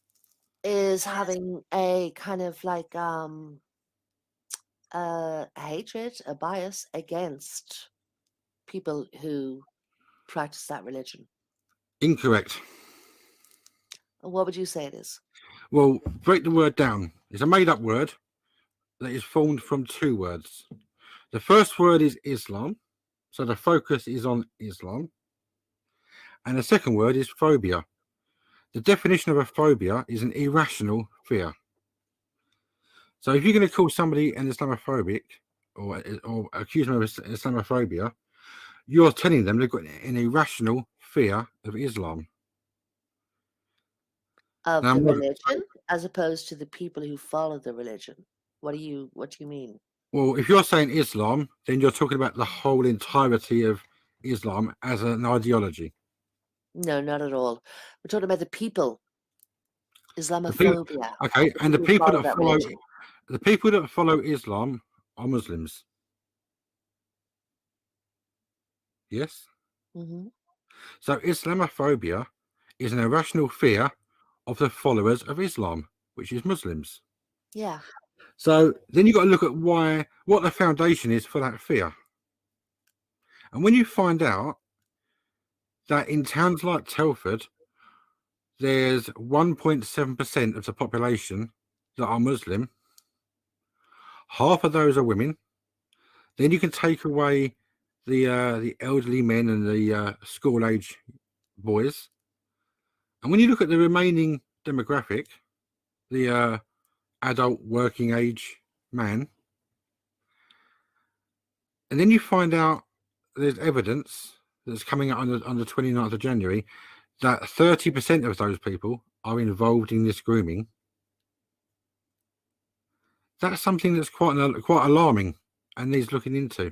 Is having a kind of like um a hatred, a bias against people who practice that religion. Incorrect. What would you say it is? Well, break the word down. It's a made up word that is formed from two words. The first word is Islam, so the focus is on Islam. And the second word is phobia. The definition of a phobia is an irrational fear. So if you're going to call somebody an Islamophobic or, or accuse them of Islamophobia, you're telling them they've got an irrational fear of Islam. Of the religion as opposed to the people who follow the religion. What do you what do you mean? Well, if you're saying Islam, then you're talking about the whole entirety of Islam as an ideology. No, not at all. We're talking about the people. people- Islamophobia. Okay, and the people follow that follow religion. the people that follow Islam are Muslims. Yes. hmm So Islamophobia is an irrational fear of the followers of Islam, which is Muslims. Yeah. So then you've got to look at why, what the foundation is for that fear. And when you find out that in towns like Telford, there's 1.7% of the population that are Muslim, half of those are women, then you can take away the uh, the elderly men and the uh, school age boys. And when you look at the remaining demographic, the uh, adult working age man. And then you find out there's evidence that's coming out on the, on the 29th of January that 30% of those people are involved in this grooming. That's something that's quite quite alarming and needs looking into.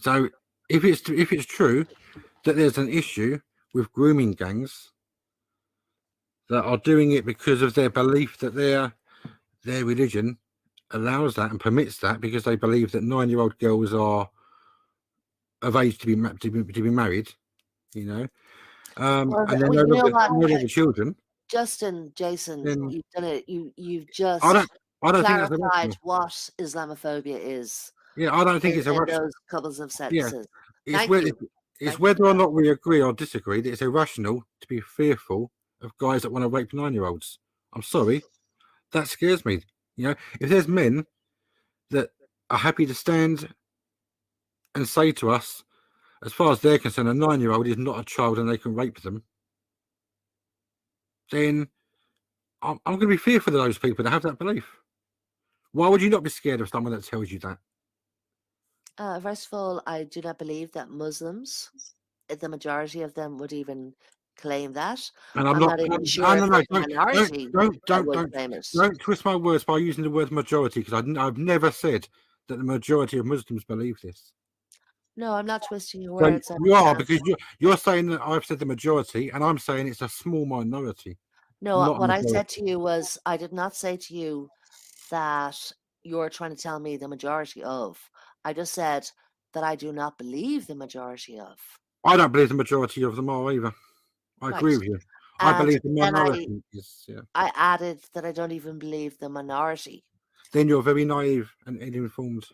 So if it's if it's true that there's an issue with grooming gangs that are doing it because of their belief that their their religion allows that and permits that because they believe that nine year old girls are of age to be to be, to be married, you know, um, Well, and no you know longer, what? children. Justin, Jason, Then- you've done it. You you've just I don't. I don't clarified what Islamophobia is. Yeah, I don't think in, it's in irrational. those couples of sentences. It's, Thank whether, it's whether or not we agree or disagree that it's irrational to be fearful of guys that want to rape nine year olds. I'm sorry. That scares me. You know, if there's men that are happy to stand and say to us, as far as they're concerned, a nine year old is not a child and they can rape them, then I'm, I'm going to be fearful of those people that have that belief. Why would you not be scared of someone that tells you that? Uh, first of all, I do not believe that Muslims, the majority of them, would even claim that. And I'm, I'm not. not no, sure no, if no, don't, don't, don't, don't, don't, twist my words by using the word majority because I've never said that the majority of Muslims believe this. No, I'm not twisting your words. I'm you are because you're, you're saying that I've said the majority, and I'm saying it's a small minority. No, uh, what I said to you was I did not say to you that you're trying to tell me the majority of. I just said that I do not believe the majority of. I don't believe the majority of them are either. I agree with you. I And believe the then I- minority is. Yeah. I added that I don't even believe the minority. Then you're very naive and ill-informed,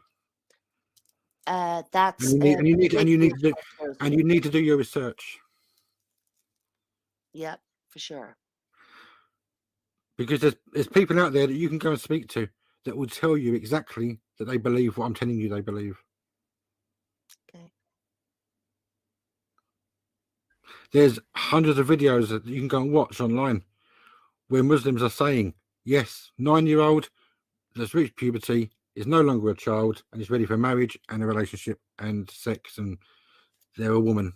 Uh, that's and you need, uh, and you need, and you need to do, and you need to do your research Yep, for sure. because there's there's people out there that you can go and speak to that will tell you exactly that they believe what I'm telling you they believe. Okay. There's hundreds of videos that you can go and watch online where Muslims are saying, yes, nine year old that's reached puberty is no longer a child and is ready for marriage and a relationship and sex and they're a woman.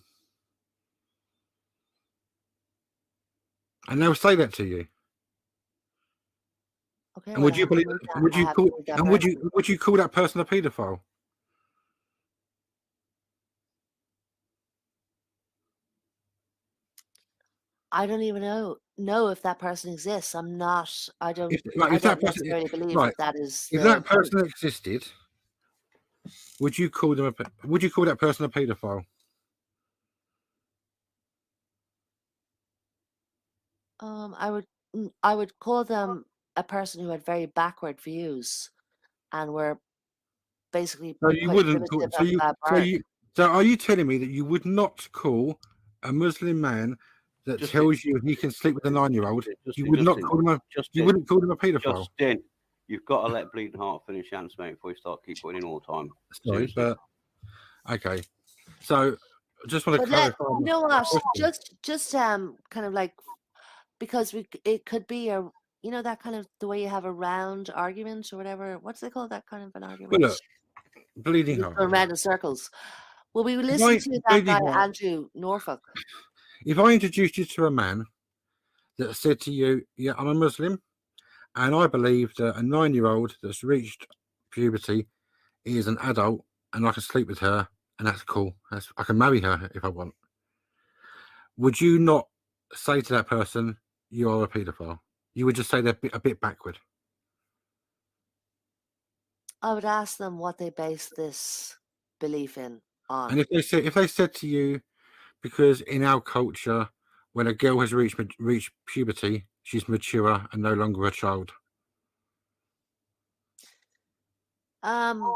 And they'll say that to you. Okay. And well, would you believe would you call and would you would you call that person a paedophile? I don't even know know if that person exists. I'm not. I don't. If, like, I if that don't person necessarily believe right, that, that is. if the that person existed, would you call them a would you call that person a paedophile? Um, I would. I would call them a person who had very backward views, and were basically. So you wouldn't call, so you so you so are you telling me that you would not call a Muslim man that Just tells you he can sleep with a nine year old, Just, you would not call him a Just you wouldn't call him a paedophile. Justin, you've got to let Bleeding Heart finish answer, mate, before you start keep putting in all the time. Sorry, but okay. So just want to But let, clarify. you my know what? Just, just um, kind of like, because we, it could be a, you know, that kind of the way you have a round argument or whatever. What's they call that kind of an argument? look, Bleeding You heart. go around in circles. Well, we listen listened to that Bleeding guy Heart- Andrew Norfolk. If I introduced you to a man that said to you, "Yeah, I'm a Muslim," and I believe that a nine-year-old that's reached puberty is an adult, and I can sleep with her, and that's cool. That's, I can marry her if I want. Would you not say to that person, "You are a paedophile? You would just say they're a bit, a bit backward. I would ask them what they base this belief in on. And if they said if they said to you, because in our culture, when a girl has reached reached puberty, she's mature and no longer a child. Um,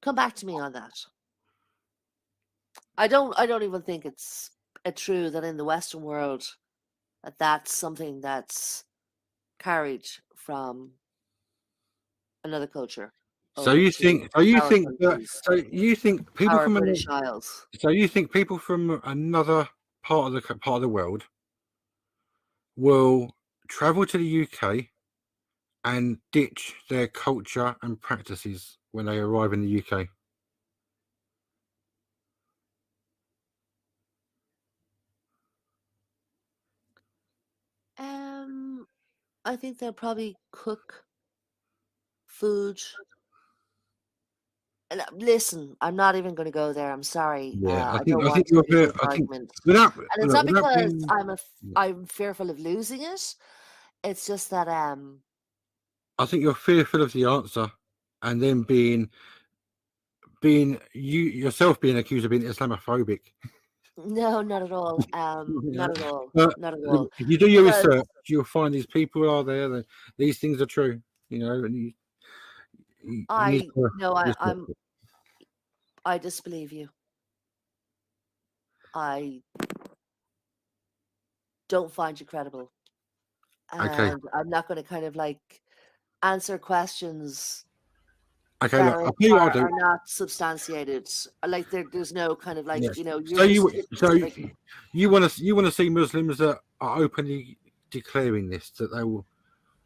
come back to me on that. I don't. I don't even think it's uh, true that in the Western world that that's something that's carried from another culture. So you think? So you think that? So you think people from British Isles? so you think people from another part of the part of the world will travel to the UK and ditch their culture and practices when they arrive in the UK? Um, I think they'll probably cook food. Uh, Listen, I'm not even going to go there. I'm sorry. Yeah, uh, I think- don't I think you're fair- I think- Without, and it's not because being- I'm a Yeah. I'm fearful of losing it. It's just that um I think you're fearful of the answer, and then being being you yourself being accused of being Islamophobic. no, not at all. Um, not at all. But Not at all. If you do your Because- research, you'll find these people are there. That these things are true. You know, and you. I no, I, I'm. I disbelieve you. I don't find you credible. Okay. And I'm not going to kind of like answer questions Okay, that look, are, are, are not substantiated. Like there, there's no kind of like Yes. you know. So you, so you, you want to, you want to see Muslims that are openly declaring this that they will.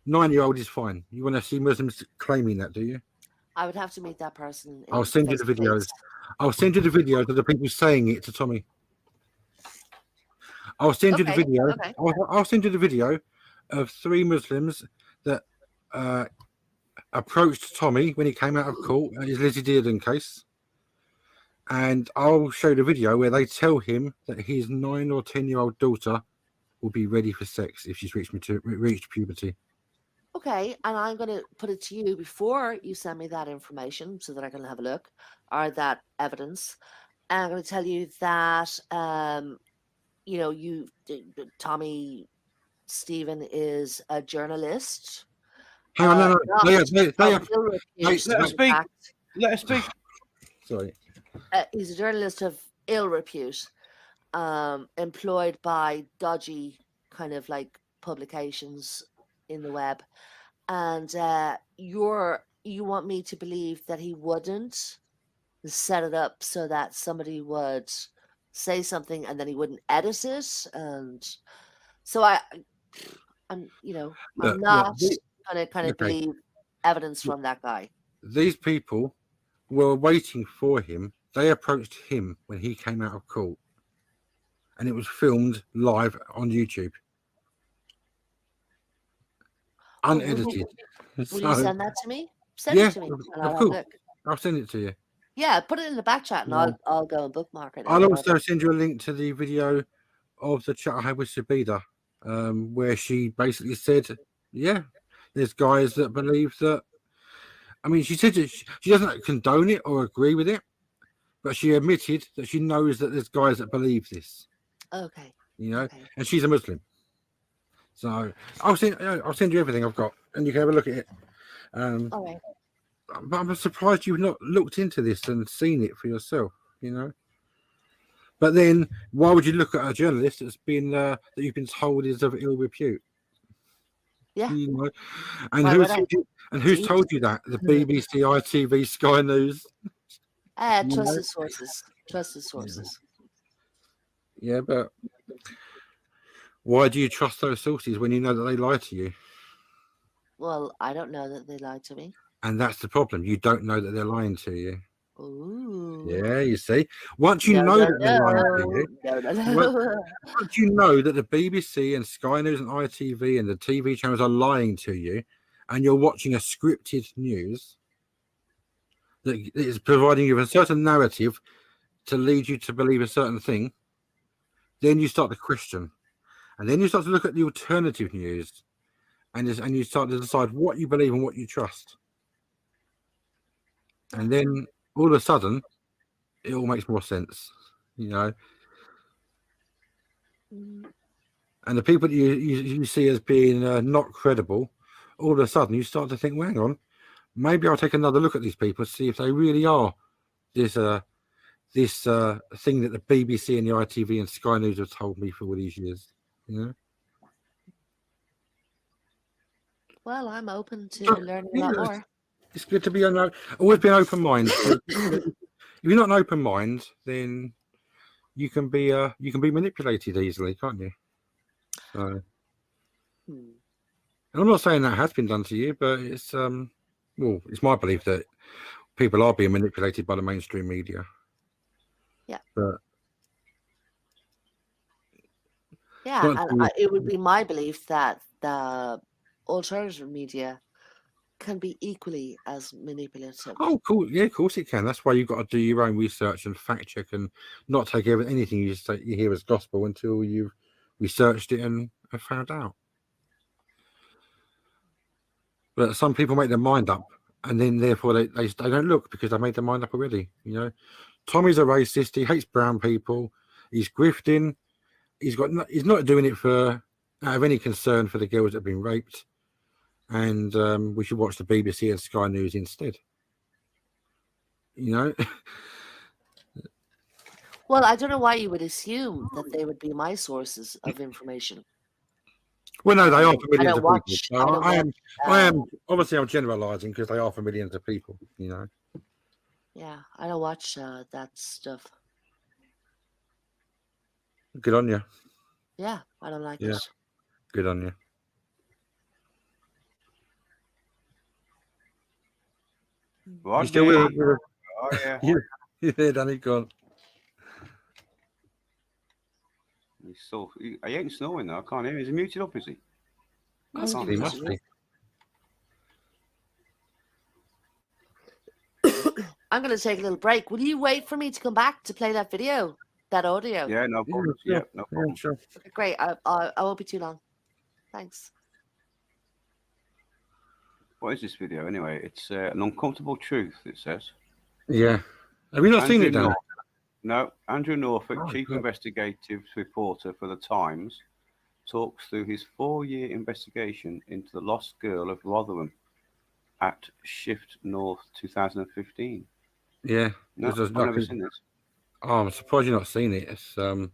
Nine year old is fine. You want to see Muslims claiming that, do you? I would have to meet that person. I'll send you the videos. I'll send you the videos of the people saying it to Tommy. I'll send you the video. okay. I'll, I'll send you the video of three Muslims that uh, approached Tommy when he came out of court in his Lizzie Dearden case. And I'll show the video where they tell him that his nine or ten year old daughter will be ready for sex if she's reached, matur- reached puberty. Okay, and I'm going to put it to you before you send me that information so that I can have a look or that evidence. And I'm going to tell you that, um, you know, you, d- d- Tommy Stephen is a journalist. Hang on, uh, no, no. not They are, they, they of are, ill repute, let her in speak. Let us speak. sorry. uh, he's a journalist of ill repute, um, employed by dodgy kind of like publications in the web, and uh, you're you want me to believe that he wouldn't set it up so that somebody would say something and then he wouldn't edit it, and so I, I'm you know I'm look, not gonna kind of okay. believe evidence from that guy. these people were waiting for him. They approached him when he came out of court, and it was filmed live on YouTube, Oh, will you- unedited. Will So, you send that to me? Send Yeah, it to me. of- I'll course. look. I'll send it to you. Yeah, put it in the back chat and Yeah. I'll I'll go and bookmark it. I'll also whatever. send you a link to the video of the chat I had with Sabida, um, where she basically said, "Yeah, there's guys that believe that." I mean, she said that she, she doesn't condone it or agree with it, but she admitted that she knows that there's guys that believe this. Okay. You know, Okay. and she's a Muslim. So I'll send I'll send you everything I've got, and you can have a look at it. Um, All right. but I'm surprised you've not looked into this and seen it for yourself. You know. But then, why would you look at a journalist that's been uh, that you've been told is of ill repute? Yeah. You know? And Why who's told you, and who's Jeez. told you that? The BBC, ITV, Sky News. Uh, You know? trusted sources. Trusted sources. Yeah, but why do you trust those sources when you know that they lie to you? Well, I don't know that they lie to me. And that's the problem. You don't know that they're lying to you. Ooh. Yeah, you see. Once you No, know no, that they're lying to you, Well- once you know that the BBC and Sky News and ITV and the TV channels are lying to you, and you're watching a scripted news that is providing you with a certain narrative to lead you to believe a certain thing, then you start to question, and then you start to look at the alternative news, and and you start to decide what you believe and what you trust, and then all of a sudden, it all makes more sense, you know. And the people that you, you, you see as being uh, not credible, all of a sudden you start to think, well, hang on, maybe I'll take another look at these people, see if they really are this uh, this uh, thing that the BBC and the ITV and Sky News have told me for all these years. Know, Well, I'm open to Sure, learning a lot more. it's good to be an o- always be an open mind. if you're not an open mind, then you can be uh, you can be manipulated easily, can't you? So. Hmm. And I'm not saying that has been done to you, but it's um well, it's my belief that people are being manipulated by the mainstream media. Yeah. But Yeah, and I, it would be my belief that the alternative media can be equally as manipulative. oh, cool, yeah, of course it can. That's why you've got to do your own research and fact check and not take anything you say you hear as gospel until you've researched it and found out. But some people make their mind up, and then therefore they, they they don't look because they made their mind up already. You know, Tommy's a racist. He hates brown people. He's grifting. He's got. He's not doing it for out of any concern for the girls that have been raped. And um, we should watch the BBC and Sky News instead. You know, Well, I don't know why you would assume that they would be my sources of information. well, no, they are for I millions of watch- people. I So don't I, am. I am. Um, Obviously, I'm generalising because they are for millions of people. You know. Yeah, I don't watch uh, that stuff. Good on you. Yeah, I don't like Yeah. it. Good on you. Rodney. You still with us? with us? Oh yeah. Yeah, Danny, go on. He's still. He, he ain't snowing though. I can't hear. him. Is he muted up? Is he? That's can't He must be. I'm going to take a little break. Will you wait for me to come back to play that video, that audio? Yeah, no Yeah, problem. sure. Yeah, no Yeah, problem. sure. Okay, great. I, I, I won't be too long. Thanks. What is this video anyway? It's uh, an uncomfortable truth. It says. Yeah. Have you not seen it, Andrew Dan? No, Andrew Norfolk, Oh, chief good. investigative reporter for the Times, talks through his four-year investigation into the lost girl of Rotherham at Shift North 2015. Yeah. No, I've never seen this. Oh, I'm surprised you've not seen it. It's um,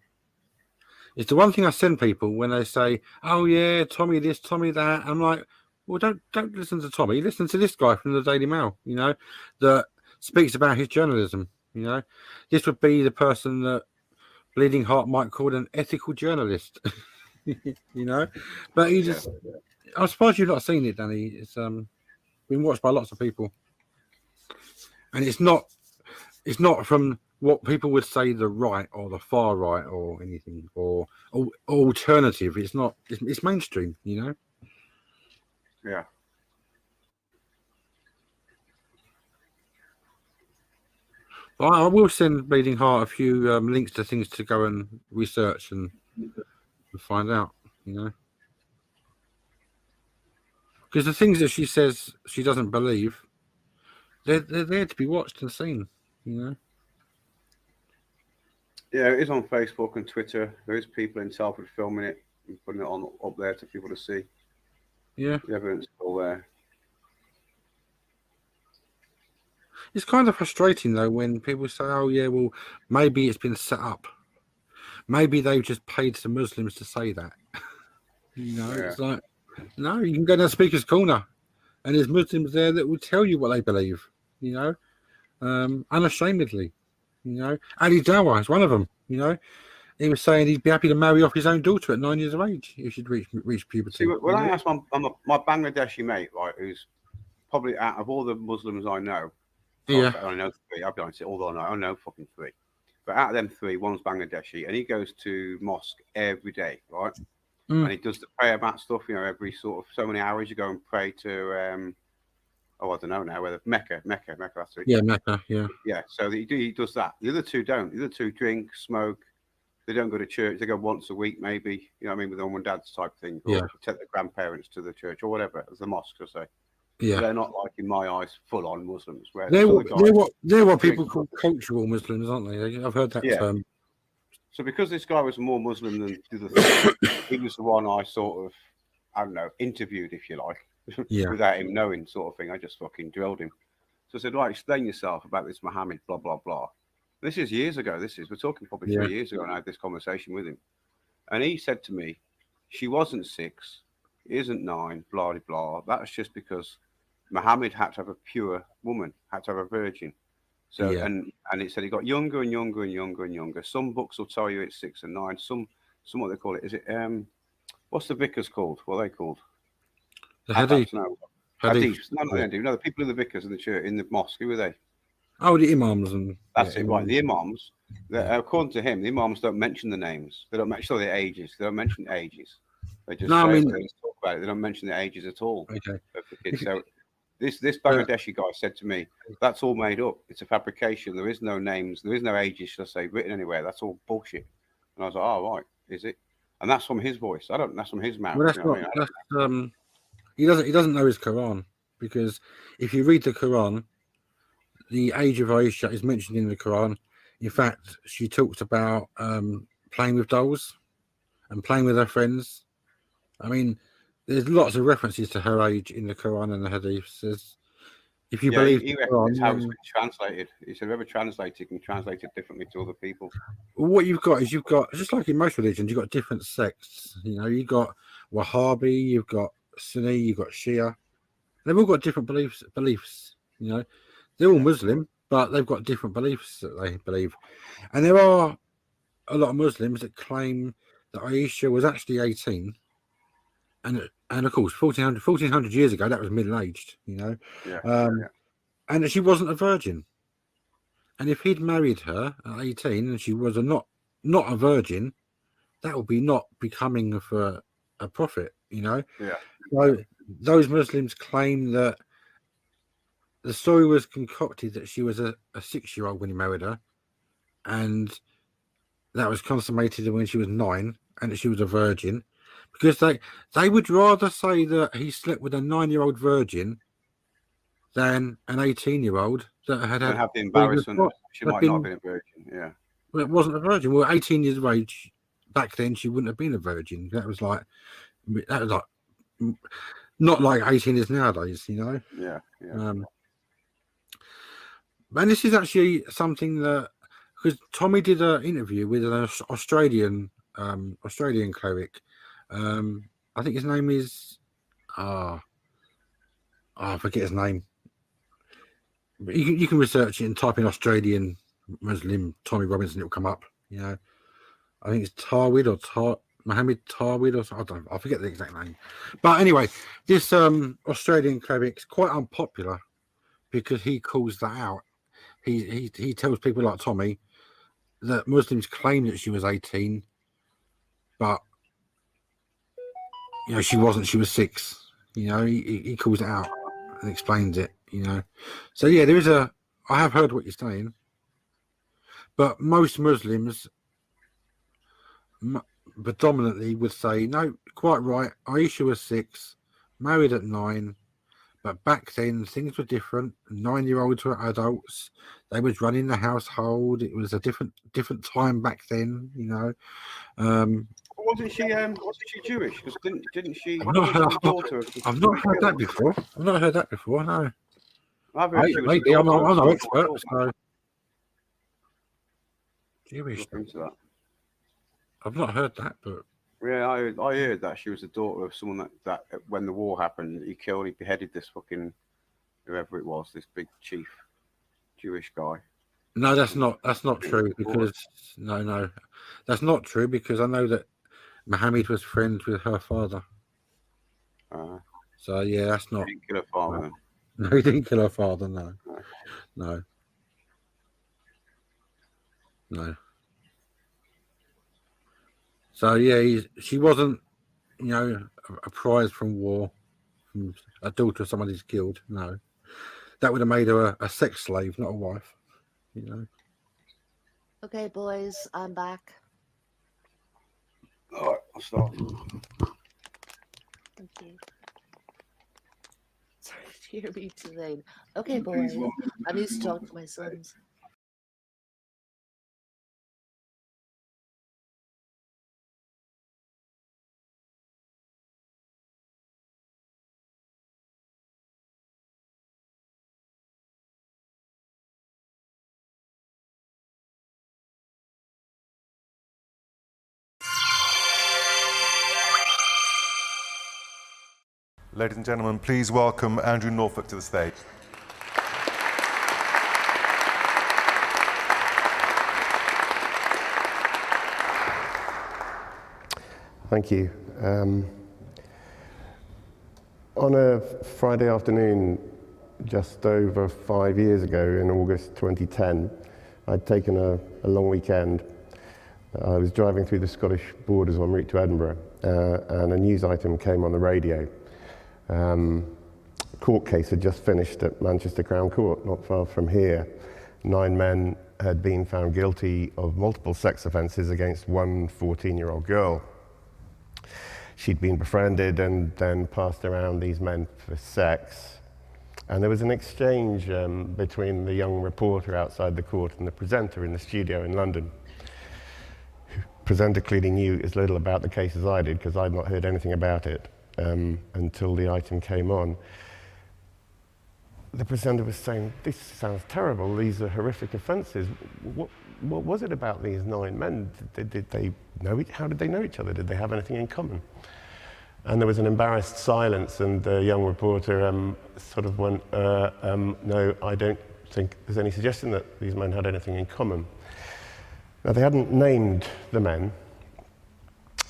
it's the one thing I send people when they say, "Oh yeah, Tommy this, Tommy that." I'm like, well, don't don't listen to Tommy. Listen to this guy from the Daily Mail. You know, that speaks about his journalism. You know, this would be the person that Bleeding Heart might call an ethical journalist. you know, but he just. I'm surprised you've not seen it, Danny. It's um, been watched by lots of people, and it's not it's not from what people would say the right or the far right or anything or, or alternative. It's not. It's, it's mainstream, you know. Yeah. But I, I will send Bleeding Heart a few um, links to things to go and research and, and find out. You know, because the things that she says she doesn't believe, they're they're there to be watched and seen. You know. Yeah, it is on Facebook and Twitter. There is people in Telford filming it and putting it on up there to people to see. Yeah. The evidence is all there. It's kind of frustrating though when people say, "Oh yeah, well maybe it's been set up. Maybe they've just paid some Muslims to say that." you know, it's like, no, you can go down Speaker's Corner, and there's Muslims there that will tell you what they believe. You know, um, unashamedly. You know, Ali Dawah is one of them. You know, he was saying he'd be happy to marry off his own daughter at nine years of age if she'd reach reach puberty. See, when I asked my, my, my Bangladeshi mate, right, who's probably out of all the Muslims I know, Yeah. I know three. I'll be honest, although I know, I know fucking three. But out of them three, one's Bangladeshi, and he goes to mosque every day, right? Mm. And he does the prayer mat stuff, you know, every sort of so many hours you go and pray to, um, oh, I don't know now, whether Mecca, Mecca, Mecca, that's it. Yeah, Mecca. Yeah. Yeah, so he, do, he does that. The other two don't. The other two drink, smoke. They don't go to church. They go once a week, maybe. You know what I mean? With their mum and dad's type thing. Or Yeah. take their grandparents to the church or whatever, as the mosque, I say. Yeah. They're not like, in my eyes, full on Muslims. Where They're, what- of the guys- they're what they're what people call cultural Muslims, aren't they? I've heard that Yeah. term. So because this guy was more Muslim than the other he was the one I sort of, I don't know, interviewed, if you like, Yeah. without him knowing, sort of thing. I just fucking drilled him. So I said, right, explain yourself about this Mohammed, blah blah blah. This is years ago. This is we're talking probably Yeah. three years ago, and I had this conversation with him, and he said to me, she wasn't six, isn't nine, blah blah blah. That's just because Mohammed had to have a pure woman, had to have a virgin. So Yeah. and and it said he got younger and younger and younger and younger. Some books will tell you it's six and nine. Some some what they call it is it um what's the vicars called? What are they called? The hadith. No, hadith. hadiths. No, no, they do. No, the people in the vicars in the church in the mosque. Who are they? Oh, the imams and That's yeah, it, right? The imams. According to him, the imams don't mention the names. They don't mention the ages. They don't mention ages. They just No, I mean- they talk about it. They don't mention the ages at all Okay. of the kids. So this this Bangladeshi guy said to me, "That's all made up. It's a fabrication. There is no names. There is no ages, should I say, written anywhere. That's all bullshit." And I was like, "Oh right, is it?" And that's from his voice. I don't. That's from his mouth. Well, that's you know not. I mean? That's, um, he doesn't. He doesn't know his Quran because if you read the Quran, the age of Aisha is mentioned in the Quran. In fact, she talks about um, playing with dolls and playing with her friends. I mean, there's lots of references to her age in the Quran and the Hadiths. There's, if you yeah, believe he reckons how it's been translated. He said, "Whoever translates it can translate it differently to other people." What you've got is you've got just like in most religions, you've got different sects. You know, you've got Wahhabi, you've got Sunni, you've got Shia. They've all got different beliefs. Beliefs. You know, they're all Muslim, but they've got different beliefs that they believe. And there are a lot of Muslims that claim that Aisha was actually 18. And and of course, 1400, 1400 years ago, that was middle aged, you know. Yeah. Um, yeah. And that she wasn't a virgin. And if he'd married her at 18 and she was a not not a virgin, that would be not becoming of a, a prophet, you know. Yeah. So those Muslims claim that the story was concocted that she was a, a six year old when he married her, and that was consummated when she was nine, and that she was a virgin, because they they would rather say that he slept with a nine year old virgin than an eighteen year old that had had have the embarrassment. She might not have been- been a virgin. Yeah. well, it wasn't a virgin. Well, 18 years of age back then, she wouldn't have been a virgin. That was like, that was like, not like 18 is nowadays, you know. Yeah. Yeah. Um, and this is actually something that because Tommy did an interview with an Australian um, Australian cleric. Um, I think his name is ah, oh, I forget his name. But you can you can research it and type in Australian Muslim Tommy Robinson. It'll come up. You know, I think it's Tarwid or Tar Mohammed Tarwid or so- I don't I forget the exact name. But anyway, this um Australian cleric's quite unpopular because he calls that out. He he he tells people like Tommy that Muslims claim that she was 18, but you know she wasn't. She was six. You know, he he- calls it out and explains it. You know, so yeah, there is a. I have heard what you're saying, but most Muslims predominantly would say no. Quite right. Aisha was six, married at nine. But back then, things were different. Nine-year-olds were adults. They was running the household. It was a different, different time back then. You know. Um, Wasn't she? Um, wasn't she Jewish? Because didn't didn't she? I've not heard- daughter I've not heard that before. I've not heard that before. No, I've heard Maybe- she was the maybe I'm, I'm no expert. Jewish So. Jewish. Into that. I've not heard that, but Yeah, I I heard that she was the daughter of someone that, that when the war happened, he killed, he beheaded this fucking whoever it was, this big chief, Jewish guy. no, that's not that's not true because no, no, that's not true because I know that Mohammed was friends with her father. Uh, So yeah, that's not. he didn't kill her father. No, he didn't kill her father. No, no, no. So yeah, he's, she wasn't, you know, a, a prize from war, from a daughter of someone who's killed. No, that would have made her a, a sex slave, not a wife. You know. Okay, boys, I'm back. All right, I'll start. Thank you. Sorry to hear me today. Okay, boys, welcome I need to talk to my sons. Ladies and gentlemen, please welcome Andrew Norfolk to the stage. Thank you. Um, on a Friday afternoon, just over five years ago, in August 2010, I'd taken a, a long weekend. I was driving through the Scottish borders en route to Edinburgh, uh, and a news item came on the radio. Um, court case had just finished at Manchester Crown Court, not far from here. Nine men had been found guilty of multiple sex offences against one 14 year old girl she'd been befriended and then passed around these men for sex. And there was an exchange um, between the young reporter outside the court and the presenter in the studio in London. Presenter clearly knew as little about the case as I did because I'd not heard anything about it um, until the item came on. The presenter was saying, This sounds terrible. These are horrific offences. What, what was it about these nine men? Did, did they know each, how did they know each other? Did they have anything in common? And there was an embarrassed silence, and the young reporter um, sort of went, uh, um, No, I don't think there's any suggestion that these men had anything in common. Now, they hadn't named the men,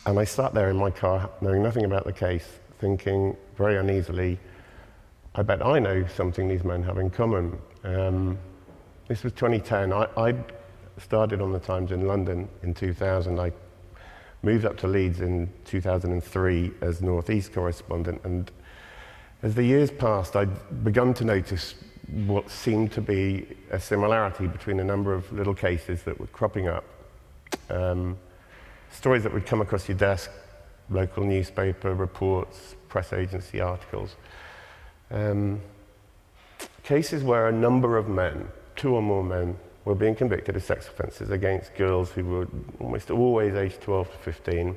And I sat there in my car, knowing nothing about the case, thinking very uneasily, I bet I know something these men have in common. Um, this was 2010. I, I started on the Times in London in 2000. I moved up to Leeds in 2003 as Northeast correspondent. And as the years passed, I'd begun to notice what seemed to be a similarity between a number of little cases that were cropping up. Um, stories that would come across your desk, local newspaper reports, press agency articles. Um, cases where a number of men, two or more men, were being convicted of sex offences against girls who were almost always aged 12 to 15.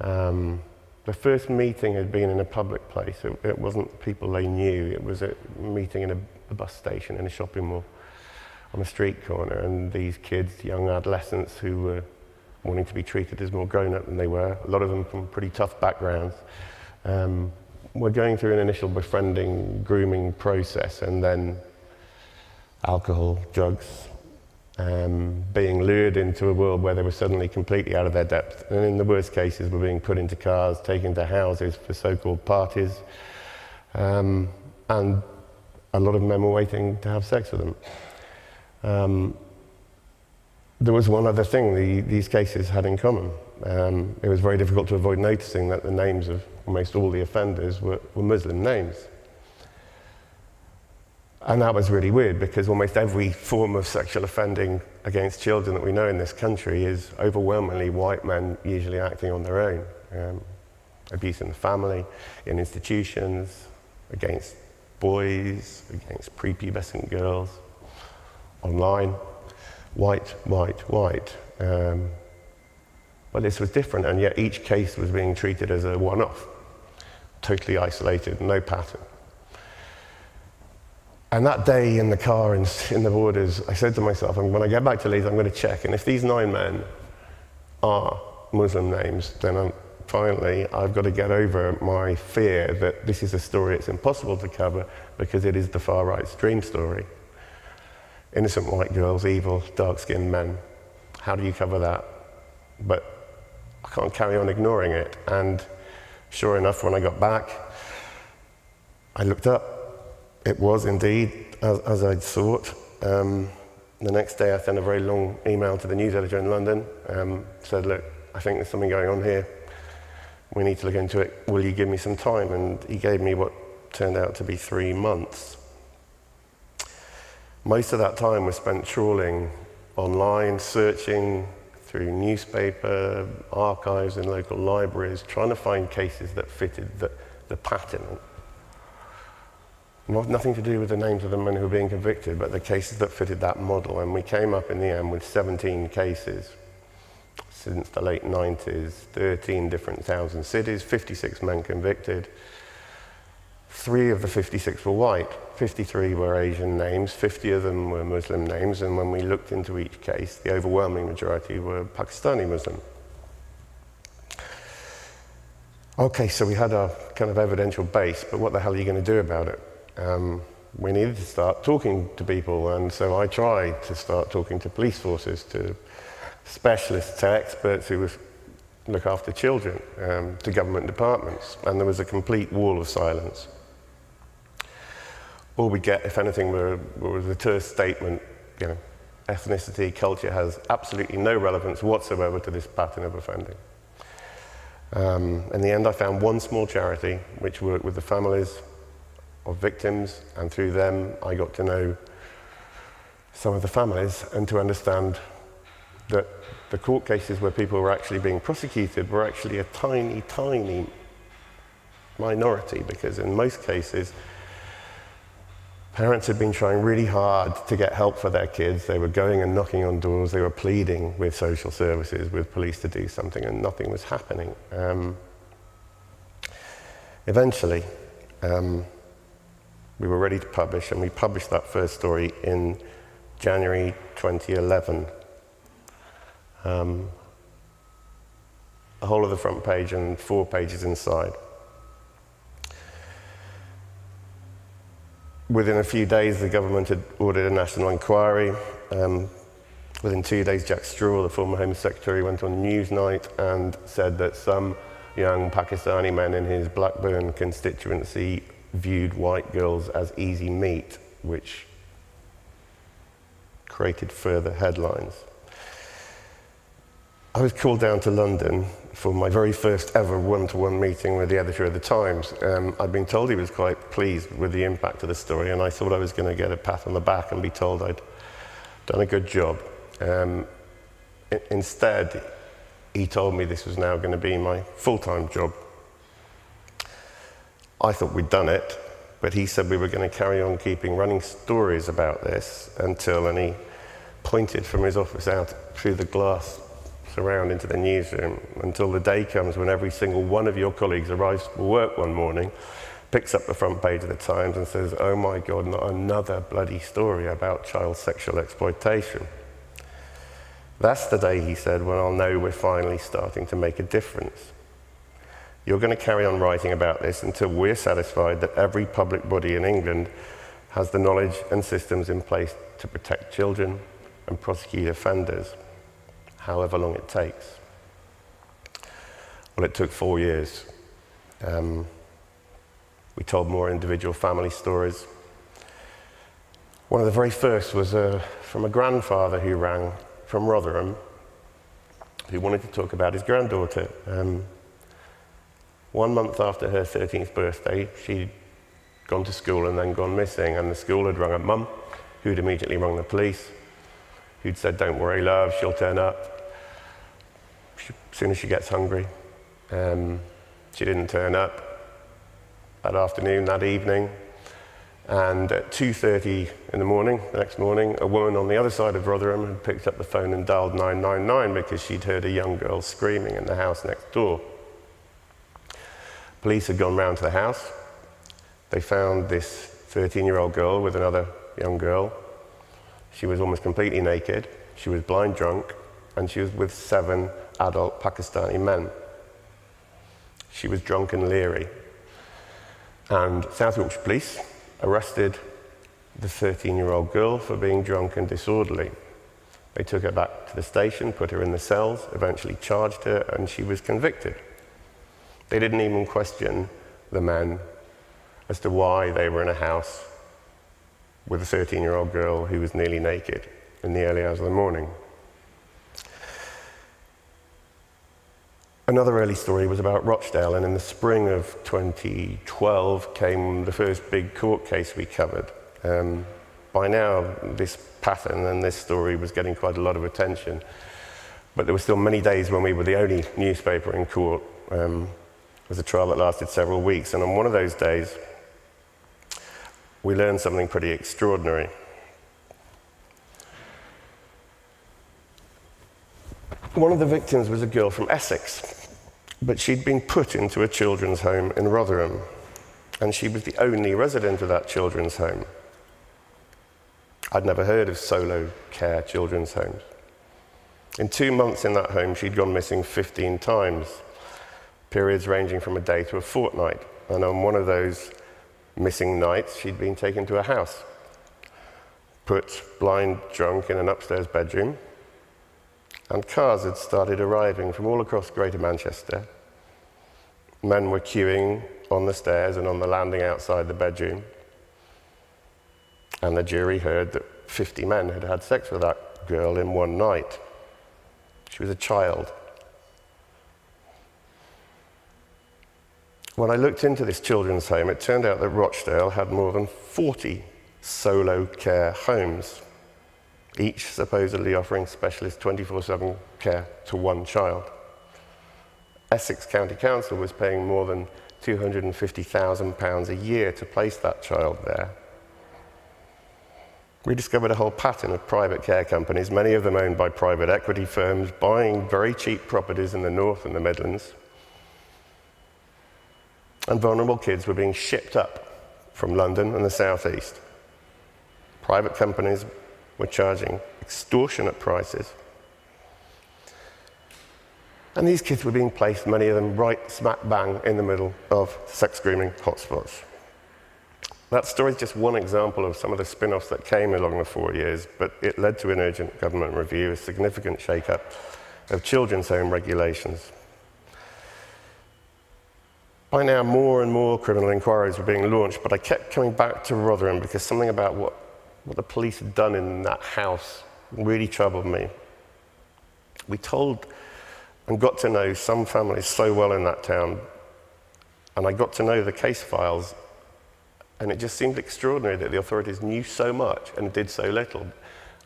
Um, the first meeting had been in a public place. It, it, wasn't people they knew. It was a meeting in a, a bus station, in a shopping mall, on a street corner. And these kids, young adolescents who were wanting to be treated as more grown up than they were, a lot of them from pretty tough backgrounds, um, were going through an initial befriending, grooming process and then alcohol, drugs, um, being lured into a world where they were suddenly completely out of their depth. And in the worst cases, were being put into cars, taken to houses for so called parties. Um, and a lot of men were waiting to have sex with them. Um, there was one other thing the, these cases had in common. Um, it was very difficult to avoid noticing that the names of almost all the offenders were, were Muslim names. And that was really weird because almost every form of sexual offending against children that we know in this country is overwhelmingly white men usually acting on their own. Um, abuse in the family, in institutions, against boys, against prepubescent girls, online. White, white, white. Um, but this was different, and yet each case was being treated as a one off, totally isolated, no pattern. And that day in the car in, in the borders, I said to myself, when I get back to Leeds, I'm going to check. And if these nine men are Muslim names, then I'm, finally I've got to get over my fear that this is a story it's impossible to cover because it is the far right's dream story. Innocent white girls, evil, dark skinned men. How do you cover that? But I can't carry on ignoring it. And sure enough, when I got back, I looked up it was indeed as, as I'd thought. Um, the next day, I sent a very long email to the news editor in London. Um, said, "Look, I think there's something going on here. We need to look into it. Will you give me some time?" And he gave me what turned out to be three months. Most of that time was spent trawling online, searching through newspaper archives and local libraries, trying to find cases that fitted the, the pattern nothing to do with the names of the men who were being convicted, but the cases that fitted that model. And we came up in the end with 17 cases since the late 90s, 13 different towns and cities, 56 men convicted. Three of the 56 were white, 53 were Asian names, 50 of them were Muslim names, and when we looked into each case, the overwhelming majority were Pakistani Muslim. Okay, so we had a kind of evidential base, but what the hell are you going to do about it? um, we needed to start talking to people. And so I tried to start talking to police forces, to specialists, to experts who look after children, um, to government departments. And there was a complete wall of silence. All we get, if anything, were, was a terse statement, you know, ethnicity, culture has absolutely no relevance whatsoever to this pattern of offending. Um, in the end, I found one small charity which worked with the families of victims, and through them, I got to know some of the families and to understand that the court cases where people were actually being prosecuted were actually a tiny, tiny minority because in most cases, parents had been trying really hard to get help for their kids. They were going and knocking on doors, they were pleading with social services, with police to do something, and nothing was happening. Um, eventually, um, we were ready to publish, and we published that first story in January 2011. Um, the whole of the front page and four pages inside. Within a few days, the government had ordered a national inquiry. Um, Within two days, Jack Straw, the former Home Secretary, went on Newsnight and said that some young Pakistani men in his Blackburn constituency viewed white girls as easy meat, which created further headlines. I was called down to London for my very first ever one to one meeting with the editor of the Times. Um, I'd been told he was quite pleased with the impact of the story, and I thought I was going to get a pat on the back and be told I'd done a good job. Um, instead, he told me this was now going to be my full time job. I thought we'd done it, but he said we were going to carry on keeping running stories about this until, and he pointed from his office out through the glass surround into the newsroom until the day comes when every single one of your colleagues arrives for work one morning, picks up the front page of the Times and says, Oh my God, not another bloody story about child sexual exploitation. That's the day, he said, when I'll know we're finally starting to make a difference. You're going to carry on writing about this until we're satisfied that every public body in England has the knowledge and systems in place to protect children and prosecute offenders, however long it takes. Well, it took four years. Um, we told more individual family stories. One of the very first was uh, from a grandfather who rang from Rotherham who wanted to talk about his granddaughter. Um, one month after her 13th birthday, she'd gone to school and then gone missing, and the school had rung her mum, who'd immediately rung the police, who'd said, Don't worry, love, she'll turn up as soon as she gets hungry. Um, she didn't turn up that afternoon, that evening. And at 2.30 in the morning, the next morning, a woman on the other side of Rotherham had picked up the phone and dialed 999 because she'd heard a young girl screaming in the house next door. Police had gone round to the house. They found this 13 year old girl with another young girl. She was almost completely naked. She was blind drunk, and she was with seven adult Pakistani men. She was drunk and leery. And South Yorkshire Police arrested the 13 year old girl for being drunk and disorderly. They took her back to the station, put her in the cells, eventually charged her, and she was convicted. They didn't even question the men as to why they were in a house with a 13 year old girl who was nearly naked in the early hours of the morning. Another early story was about Rochdale, and in the spring of 2012 came the first big court case we covered. Um, by now, this pattern and this story was getting quite a lot of attention, but there were still many days when we were the only newspaper in court. Um, it was a trial that lasted several weeks, and on one of those days, we learned something pretty extraordinary. One of the victims was a girl from Essex, but she'd been put into a children's home in Rotherham, and she was the only resident of that children's home. I'd never heard of solo care children's homes. In two months in that home, she'd gone missing 15 times, periods ranging from a day to a fortnight. And on one of those missing nights, she'd been taken to a house, put blind drunk in an upstairs bedroom, and cars had started arriving from all across Greater Manchester. Men were queuing on the stairs and on the landing outside the bedroom. And the jury heard that 50 men had had sex with that girl in one night. She was a child. When I looked into this children's home, it turned out that Rochdale had more than 40 solo care homes, each supposedly offering specialist 24 7 care to one child. Essex County Council was paying more than £250,000 a year to place that child there. We discovered a whole pattern of private care companies, many of them owned by private equity firms, buying very cheap properties in the north and the Midlands. And vulnerable kids were being shipped up from London and the southeast. Private companies were charging extortionate prices. And these kids were being placed, many of them right smack bang in the middle of sex grooming hotspots. That story is just one example of some of the spin offs that came along the four years, but it led to an urgent government review, a significant shake up of children's home regulations. By now, more and more criminal inquiries were being launched, but I kept coming back to Rotherham because something about what, what the police had done in that house really troubled me. We told and got to know some families so well in that town, and I got to know the case files and it just seemed extraordinary that the authorities knew so much and did so little.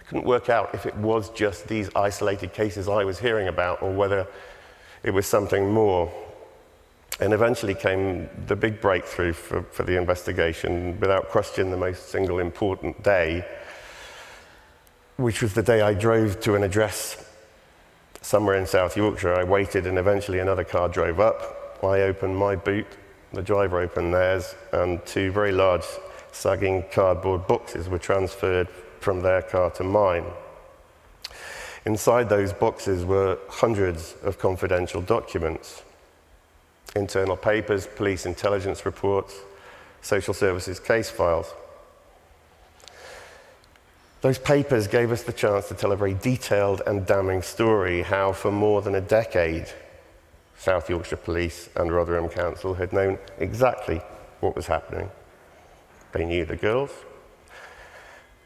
I couldn't work out if it was just these isolated cases I was hearing about or whether it was something more. And eventually came the big breakthrough for, for the investigation, without question, the most single important day, which was the day I drove to an address somewhere in South Yorkshire. I waited, and eventually another car drove up. I opened my boot the driver opened theirs, and two very large sagging cardboard boxes were transferred from their car to mine. Inside those boxes were hundreds of confidential documents internal papers, police intelligence reports, social services case files. Those papers gave us the chance to tell a very detailed and damning story how, for more than a decade, South Yorkshire Police and Rotherham Council had known exactly what was happening. They knew the girls,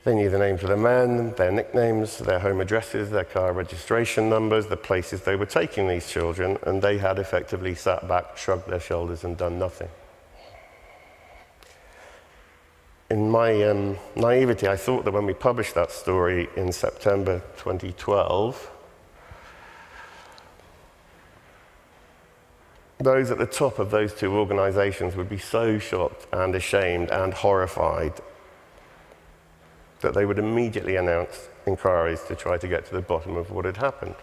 they knew the names of the men, their nicknames, their home addresses, their car registration numbers, the places they were taking these children, and they had effectively sat back, shrugged their shoulders, and done nothing. In my um, naivety, I thought that when we published that story in September 2012, those at the top of those two organizations would be so shocked and ashamed and horrified that they would immediately announce inquiries to try to get to the bottom of what had happened.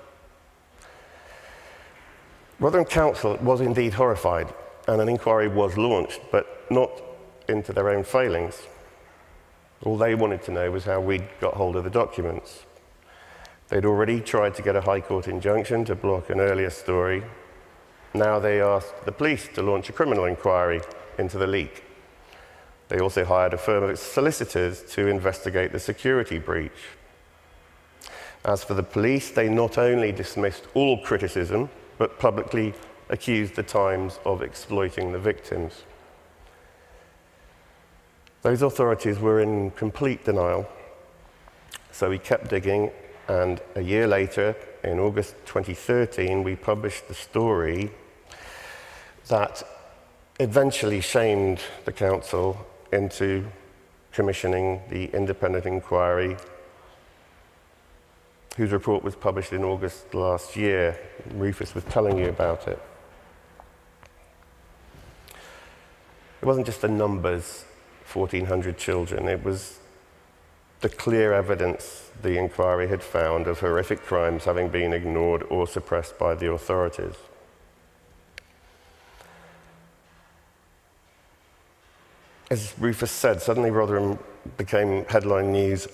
Rotherham Council was indeed horrified, and an inquiry was launched, but not into their own failings. All they wanted to know was how we'd got hold of the documents. They'd already tried to get a High Court injunction to block an earlier story now they asked the police to launch a criminal inquiry into the leak. They also hired a firm of solicitors to investigate the security breach. As for the police, they not only dismissed all criticism, but publicly accused the Times of exploiting the victims. Those authorities were in complete denial, so we kept digging, and a year later, in August 2013, we published the story that eventually shamed the council into commissioning the independent inquiry whose report was published in August last year. Rufus was telling you about it. It wasn't just the numbers, 1,400 children, it was the clear evidence the inquiry had found of horrific crimes having been ignored or suppressed by the authorities. As Rufus said, suddenly Rotherham became headline news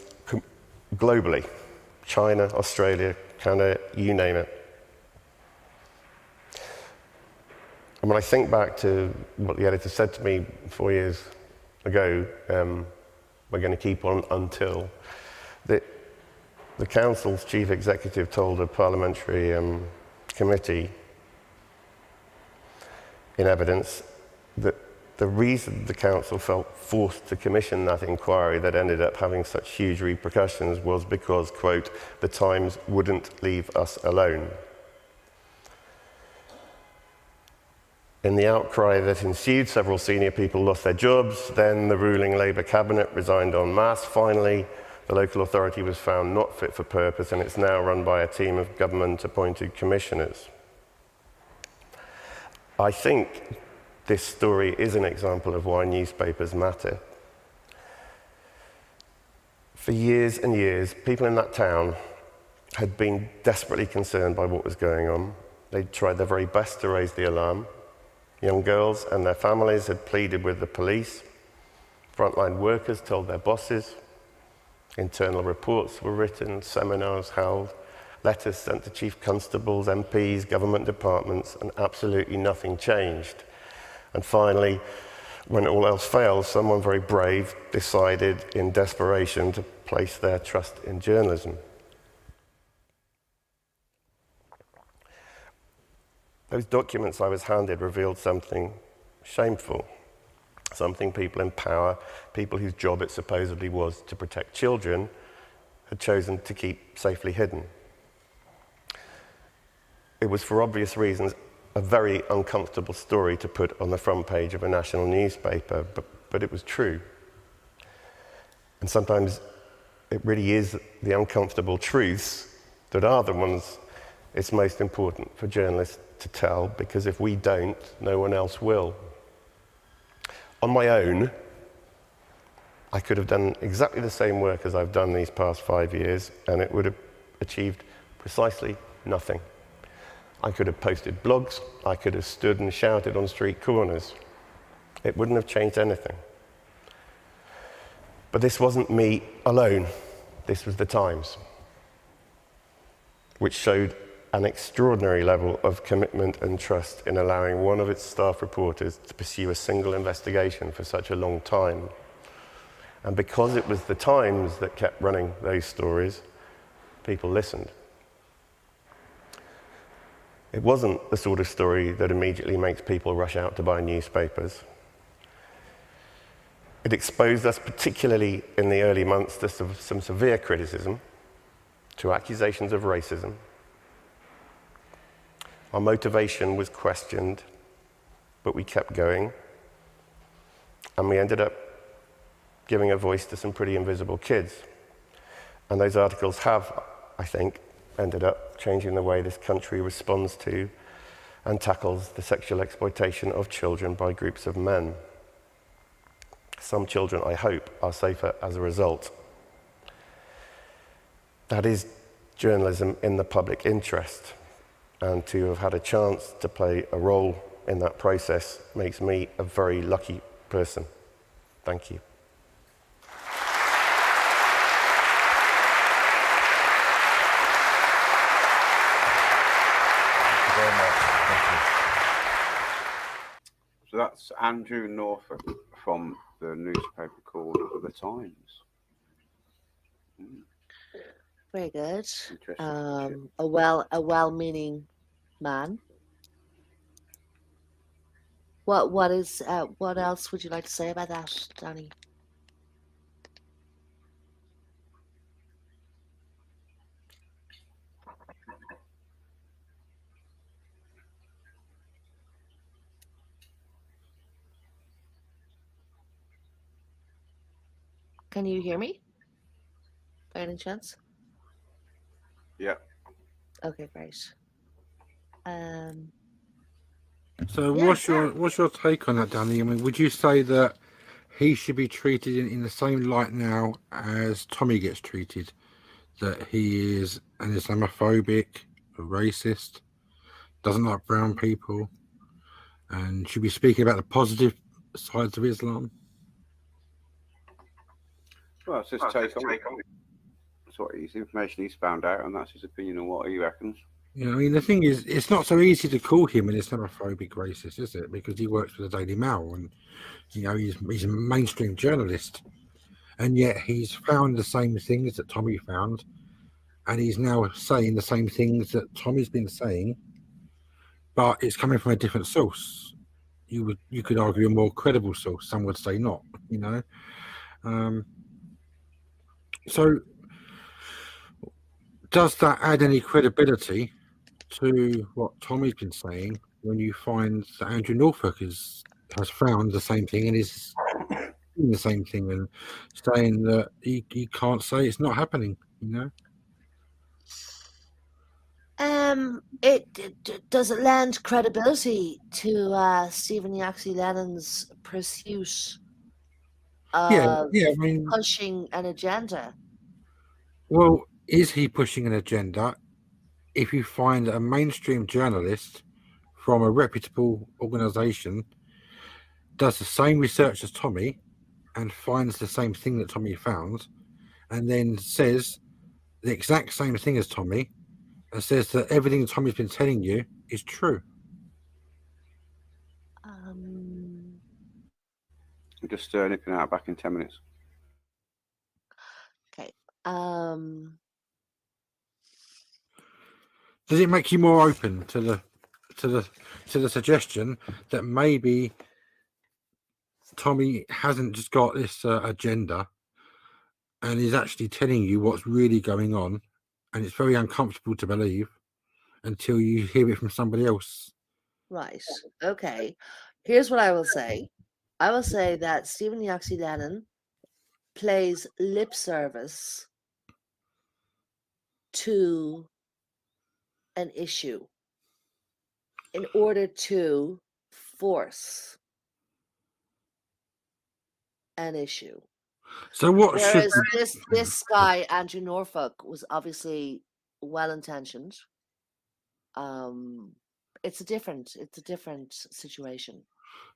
globally China, Australia, Canada, you name it. And when I think back to what the editor said to me four years ago, um, we're going to keep on until. The, the Council's chief executive told a parliamentary um, committee in evidence that the reason the Council felt forced to commission that inquiry that ended up having such huge repercussions was because, quote, the Times wouldn't leave us alone. In the outcry that ensued, several senior people lost their jobs. Then the ruling Labour cabinet resigned en masse. Finally, the local authority was found not fit for purpose, and it's now run by a team of government appointed commissioners. I think this story is an example of why newspapers matter. For years and years, people in that town had been desperately concerned by what was going on. They'd tried their very best to raise the alarm. Young girls and their families had pleaded with the police. Frontline workers told their bosses. Internal reports were written, seminars held, letters sent to chief constables, MPs, government departments, and absolutely nothing changed. And finally, When all else fails, someone very brave decided in desperation to place their trust in journalism. Those documents I was handed revealed something shameful, something people in power, people whose job it supposedly was to protect children, had chosen to keep safely hidden. It was, for obvious reasons, a very uncomfortable story to put on the front page of a national newspaper, but, but it was true. And sometimes it really is the uncomfortable truths that are the ones it's most important for journalists to tell, because if we don't, no one else will. On my own, I could have done exactly the same work as I've done these past five years, and it would have achieved precisely nothing. I could have posted blogs, I could have stood and shouted on street corners. It wouldn't have changed anything. But this wasn't me alone, this was the Times, which showed an extraordinary level of commitment and trust in allowing one of its staff reporters to pursue a single investigation for such a long time. And because it was the Times that kept running those stories, people listened. It wasn't the sort of story that immediately makes people rush out to buy newspapers. It exposed us, particularly in the early months, to some severe criticism, to accusations of racism. Our motivation was questioned, but we kept going. And we ended up giving a voice to some pretty invisible kids. And those articles have, I think, ended up changing the way this country responds to and tackles the sexual exploitation of children by groups of men. Some children, I hope, are safer as a result. That is journalism in the public interest, and to have had a chance to play a role in that process makes me a very lucky person. Thank you. So that's Andrew Norfolk from the newspaper called The Times. Mm. Very good. Um, a well a well-meaning man. What what is uh, what else would you like to say about that, Danny? Can you hear me? By any chance? yeah. Okay, great. Um, So, Yeah, what's your what's your take on that, Danny? I mean, would you say that he should be treated in, in the same light now as Tommy gets treated? That he is an Islamophobic, a racist, doesn't like brown people, and should be speaking about the positive sides of Islam? Well, it's his take on it. That's what his information he's found out, and that's his opinion on what he reckons. You know, I mean, the thing is, it's not so easy to call him an Islamophobic racist, is it? Because he works for the Daily Mail, and you know, he's he's a mainstream journalist, and yet he's found the same things that Tommy found, and he's now saying the same things that Tommy's been saying, but it's coming from a different source. You would you could argue a more credible source. Some would say not. You know, um, so does that add any credibility to what Tommy's been saying when you find that Andrew Norfolk is has found the same thing and is doing the same thing and saying that he, he can't say it's not happening, you know? um, it, d- does it lend credibility to uh, Stephen Yaxley Lennon's pursuit yeah, yeah. I mean, pushing an agenda? well, is he pushing an agenda? If you find a mainstream journalist from a reputable organization does the same research as Tommy and finds the same thing that Tommy found, and then says the exact same thing as Tommy, and says that everything Tommy's been telling you is true. I'm just uh, nipping out back in 10 minutes. Okay. Um. Does it make you more open to the to the to the suggestion that maybe Tommy hasn't just got this uh, agenda and is actually telling you what's really going on, and it's very uncomfortable to believe until you hear it from somebody else. Right. Okay. Here's what I will say. I will say that Stephen Lennon plays lip service to an issue in order to force an issue. So what should this this guy, Andrew Norfolk, was obviously well intentioned. Um it's a different it's a different situation.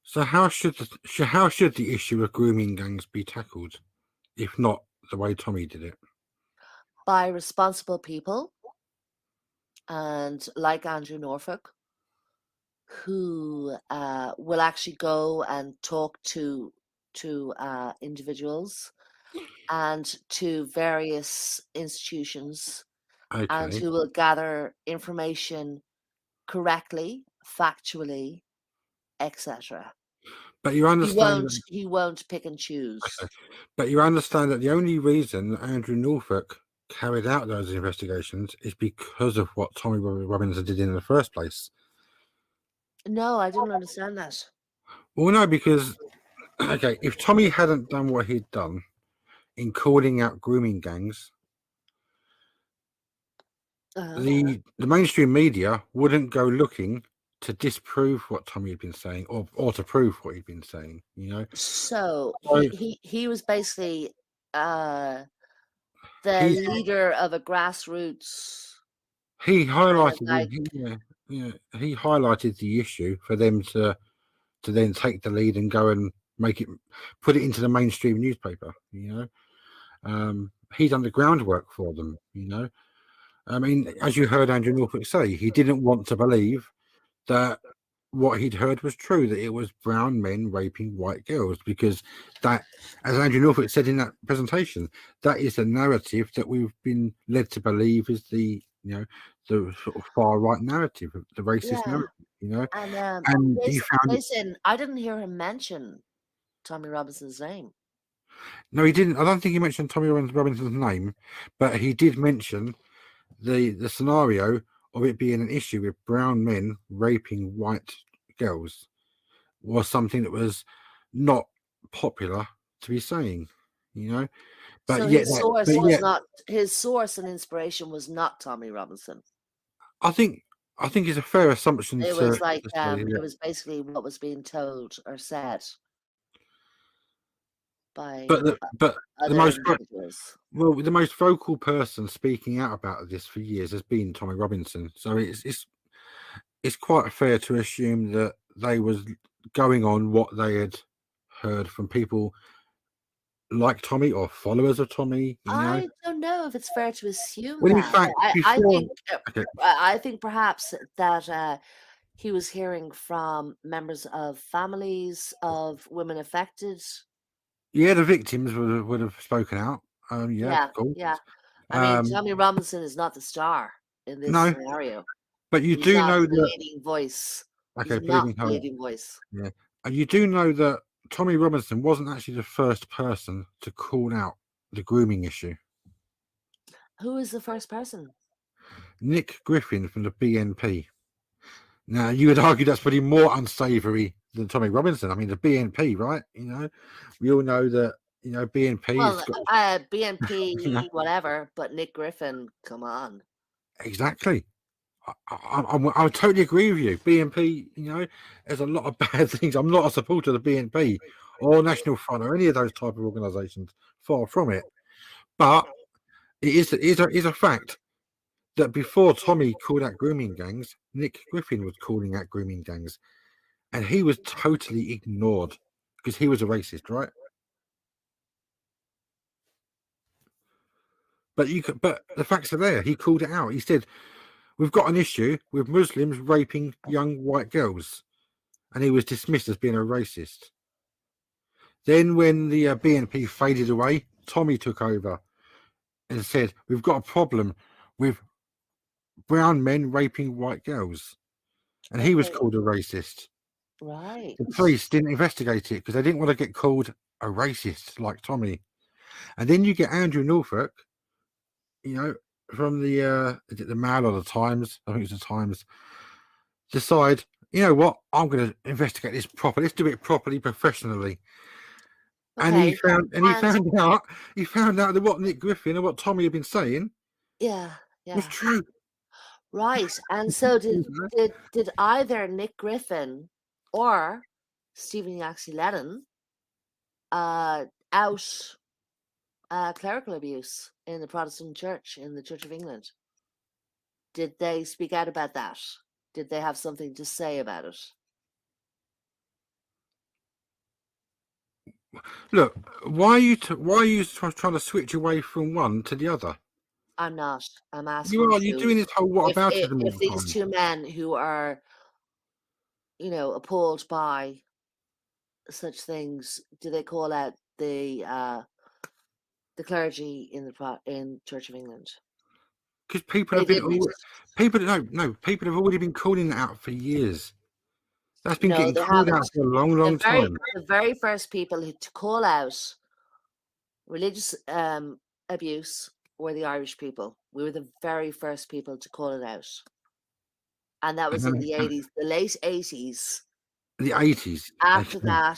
So how should the how should the issue of grooming gangs be tackled, if not the way Tommy did it? by responsible people and like Andrew Norfolk who uh, will actually go and talk to to uh, individuals and to various institutions and who will gather information correctly factually etc but you he understand. won't that- he won't pick and choose Okay. But you understand that the only reason Andrew Norfolk carried out those investigations is because of what Tommy Robinson did in the first place. no i didn't understand that Well, no, because okay, if Tommy hadn't done what he'd done in calling out grooming gangs, uh, the the mainstream media wouldn't go looking to disprove what Tommy had been saying or or to prove what he'd been saying. You know, So So- he, he he was basically uh the leader of a grassroots. he highlighted like- he- yeah, yeah, he highlighted the issue for them to to then take the lead and go and make it put it into the mainstream newspaper you know um he done the groundwork for them you know i mean as you heard andrew norfolk say he didn't want to believe that what he'd heard was true that it was brown men raping white girls because that as andrew norfolk said in that presentation that is the narrative that we've been led to believe is the you know the sort of far right narrative of the racist Yeah. narrative you know And um, and he found Jason, I didn't hear him mention Tommy Robinson's name. no he didn't i don't think he mentioned tommy robinson's name but he did mention the the scenario of it being an issue with brown men raping white girls was something that was not popular to be saying you know but so yet his source was yet- not his source and inspiration was not Tommy Robinson. i think i think it's a fair assumption It to, was like to say, um, yeah. it was basically what was being told or said by but the, but other most. Well, the most vocal person speaking out about this for years has been Tommy Robinson. So it's it's it's quite fair to assume that they was going on what they had heard from people like Tommy or followers of Tommy. You know, I don't know if it's fair to assume Well, in that. fact, I, I think uh, okay, I think perhaps that uh, he was hearing from members of families of women affected. Yeah, the victims would have, would have spoken out. Um, yeah, Yeah, course. yeah. I mean, Um, Tommy Robinson is not the star in this No, scenario. But you He's do know the that. leading voice. Okay, He's not bleeding leading voice. Yeah, and you do know that Tommy Robinson wasn't actually the first person to call out the grooming issue. Who is the first person? Nick Griffin from the BNP. Now, you would argue that's pretty more unsavoury than Tommy Robinson. I mean, the BNP, right? You know, we all know that, you know, BNP Well, got uh, BNP, whatever, but Nick Griffin, come on. exactly. I, I, I, I totally agree with you. BNP, you know, there's a lot of bad things. I'm not a supporter of the BNP or National Front or any of those type of organisations. Far from it. But it is, it is, a, is a fact that before Tommy called out grooming gangs, Nick Griffin was calling out grooming gangs, and he was totally ignored because he was a racist, right? But you could, but the facts are there. He called it out. He said, "We've got an issue with Muslims raping young white girls," and he was dismissed as being a racist. Then when the uh, BNP faded away, Tommy took over and said, "We've got a problem with brown men raping white girls," and he was called a racist. Right. The police didn't investigate it because they didn't want to get called a racist like Tommy. And then you get Andrew Norfolk, you know, from the uh the Mail or the Times? I think it's the Times. Decide, you know what? I'm going to investigate this properly. Let's do it properly, professionally. And he Okay, found, and he and- found out, he found out that what Nick Griffin and what Tommy had been saying Yeah. was Yeah. true. Right. And so did did did either Nick Griffin or Stephen Yaxley Lennon uh out uh clerical abuse in the Protestant Church in the Church of England? Did they speak out about that? Did they have something to say about it? Look, why are you t- why are you try- trying to switch away from one to the other? I'm not. I'm asking You are. You're doing this whole what if, about it all if these two men who are, you know, appalled by such things, do they call out the uh, the clergy in the in Church of England? Because people have been didn't. people no no people have already been calling that out for years. That's been No, getting called out haven't. for a long, long the very, time. the very first people who to call out religious um, abuse were the Irish people. We were the very first people to call it out, and that was in the eighties, the late eighties. The eighties. After that,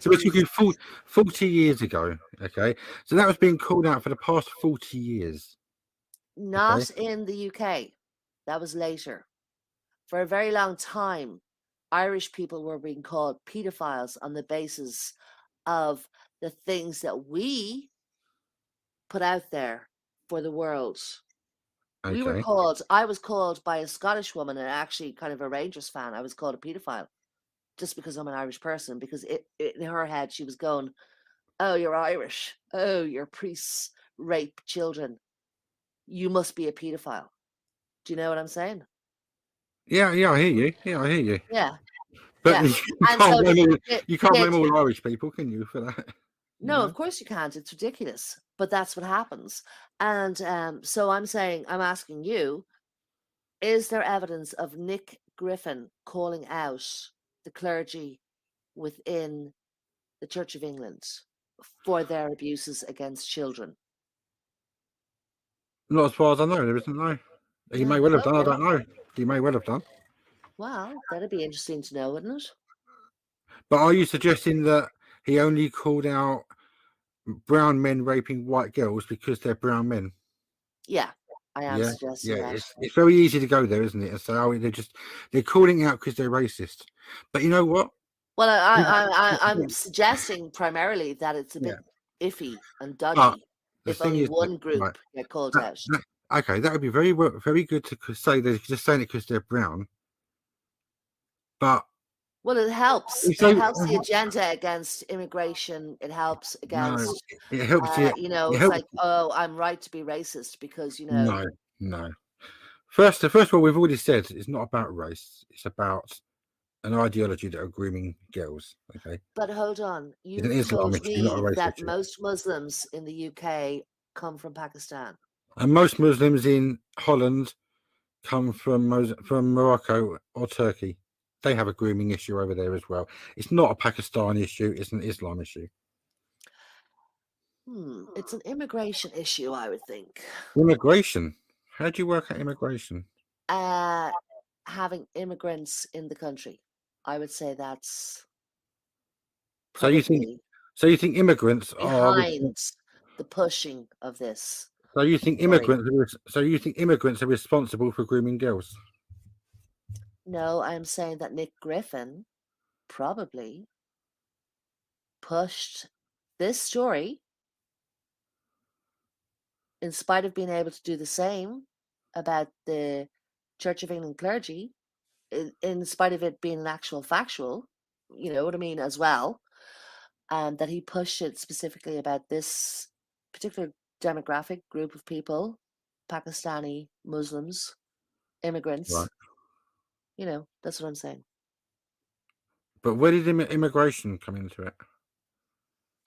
So we're talking 40, 40 years ago. Okay. So that was being called out for the past 40 years. Not in the UK. That was later. For a very long time, Irish people were being called pedophiles on the basis of the things that we put out there for the world. We were Okay. called, I was called by a Scottish woman and actually kind of a Rangers fan. I was called a pedophile just because I'm an Irish person, because it, it, in her head, she was going, Oh, you're Irish. Oh, your priests rape children. You must be a pedophile. Do you know what I'm saying? Yeah, yeah, I hear you. Yeah, I hear you. Yeah. But yeah. you And can't, so blame all, you can't blame all Irish people, can you, for that? No, of course you can't. It's ridiculous. But that's what happens. And um, so I'm saying, I'm asking you, is there evidence of Nick Griffin calling out the clergy within the Church of England for their abuses against children? Not as far as I know, there isn't no. He Yeah, may well have done, I don't know. He may well have done. Well, that'd be interesting to know, wouldn't it? But are you suggesting that he only called out brown men raping white girls because they're brown men? Yeah, I am yeah, suggesting yeah. that. It's, it's very easy to go there, isn't it? And say, oh, they're just they're calling out because they're racist. But you know what? Well, I, I, I, I, I'm suggesting primarily that it's a Yeah. bit iffy and dodgy if only that- one group right, get called that- out. that- okay, that would be very very good to say they're just saying it because they're brown. But Well, it helps. You It helps the agenda against immigration. It helps uh, no, against, it helps uh, you. know, it it's helps- like, oh, I'm right to be racist because, you know, No, no. First, first of all, we've already said it's not about race. It's about an ideology that are grooming girls. Okay. but hold on. You an told me that you- most Muslims in the UK come from Pakistan. And most Muslims in Holland come from from Morocco or Turkey. They have a grooming issue over there as well. It's not a Pakistan issue. It's an Islam issue. Hmm, it's an immigration issue, I would think. Immigration. How do you work at immigration? Uh, having immigrants in the country, I would say that's So you think? So you think immigrants are? behind the pushing of this. So you think immigrants? Are, so you think immigrants are responsible for grooming girls? No, I'm saying that Nick Griffin probably pushed this story in spite of being able to do the same about the Church of England clergy, in, in spite of it being an actual factual, you know what I mean, as well, um, that he pushed it specifically about this particular demographic group of people, Pakistani Muslims, immigrants. Right. You know, that's what I'm saying. But where did immi- immigration come into it?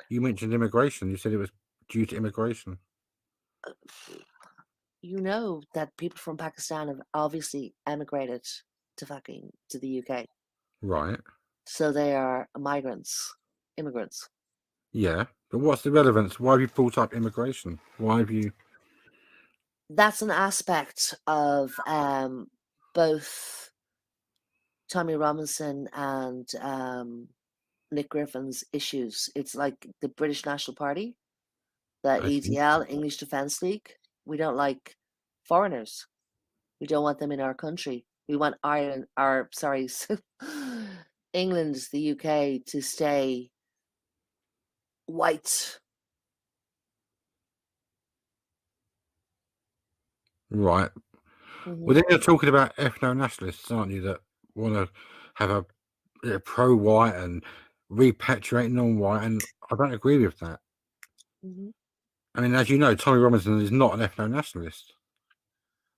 You mentioned immigration. You said it was due to immigration. You know that people from Pakistan have obviously emigrated to fucking to the UK, Right. so they are migrants, immigrants. Yeah. But what's the relevance? Why have you brought up immigration? Why have you That's an aspect of um, both Tommy Robinson and um, Nick Griffin's issues. It's like the British National Party, the. EDL, English Defence League. We don't like foreigners. We don't want them in our country. We want Ireland, or sorry, England, the UK to stay white. right? Mhm. Well, then you're talking about ethno nationalists, aren't you? That want to have a, they're pro-white and repatriate non-white, and I don't agree with that. Mhm. I mean, as you know, Tommy Robinson is not an ethno nationalist.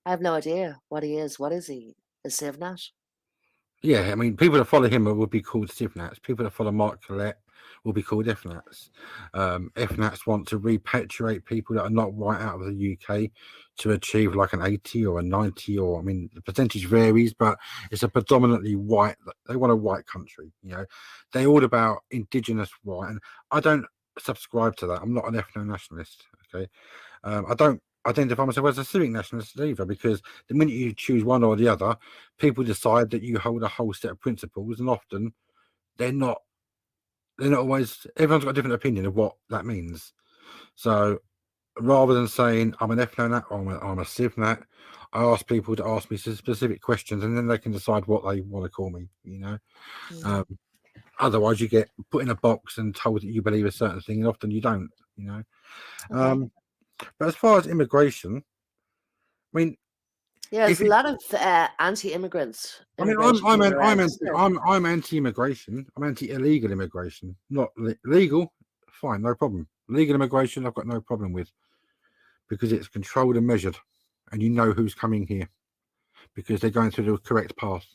I have no idea what he is. What is he? A Civnat? Yeah, I mean, people that follow him would be called Civnats. People that follow Mark Collett will be called Ethnats. Um, Ethnats want to repatriate people that are not white out of the UK to achieve like an 80 or a 90, or I mean, the percentage varies, but it's a predominantly white. They want a white country. You know, They're all about indigenous white, and I don't subscribe to that. I'm not an ethno nationalist. Okay, um, I don't identify myself as a civic nationalist either because the minute you choose one or the other, people decide that you hold a whole set of principles, and often they're not. They're not always. Everyone's got a different opinion of what that means. So, rather than saying I'm an ethno-nat or I'm a, I'm a civ-nat, I ask people to ask me specific questions, and then they can decide what they want to call me. You know. Mhm. Um, otherwise, you get put in a box and told that you believe a certain thing, and often you don't. You know. Um, but as far as immigration, I mean, Yeah, there's a lot of uh, anti-immigrants. I mean, I'm I'm an, I'm anti, I'm I'm anti-immigration. I'm anti-illegal immigration. Not le- legal, fine, no problem. Legal immigration, I've got no problem with because it's controlled and measured, and you know who's coming here because they're going through the correct path.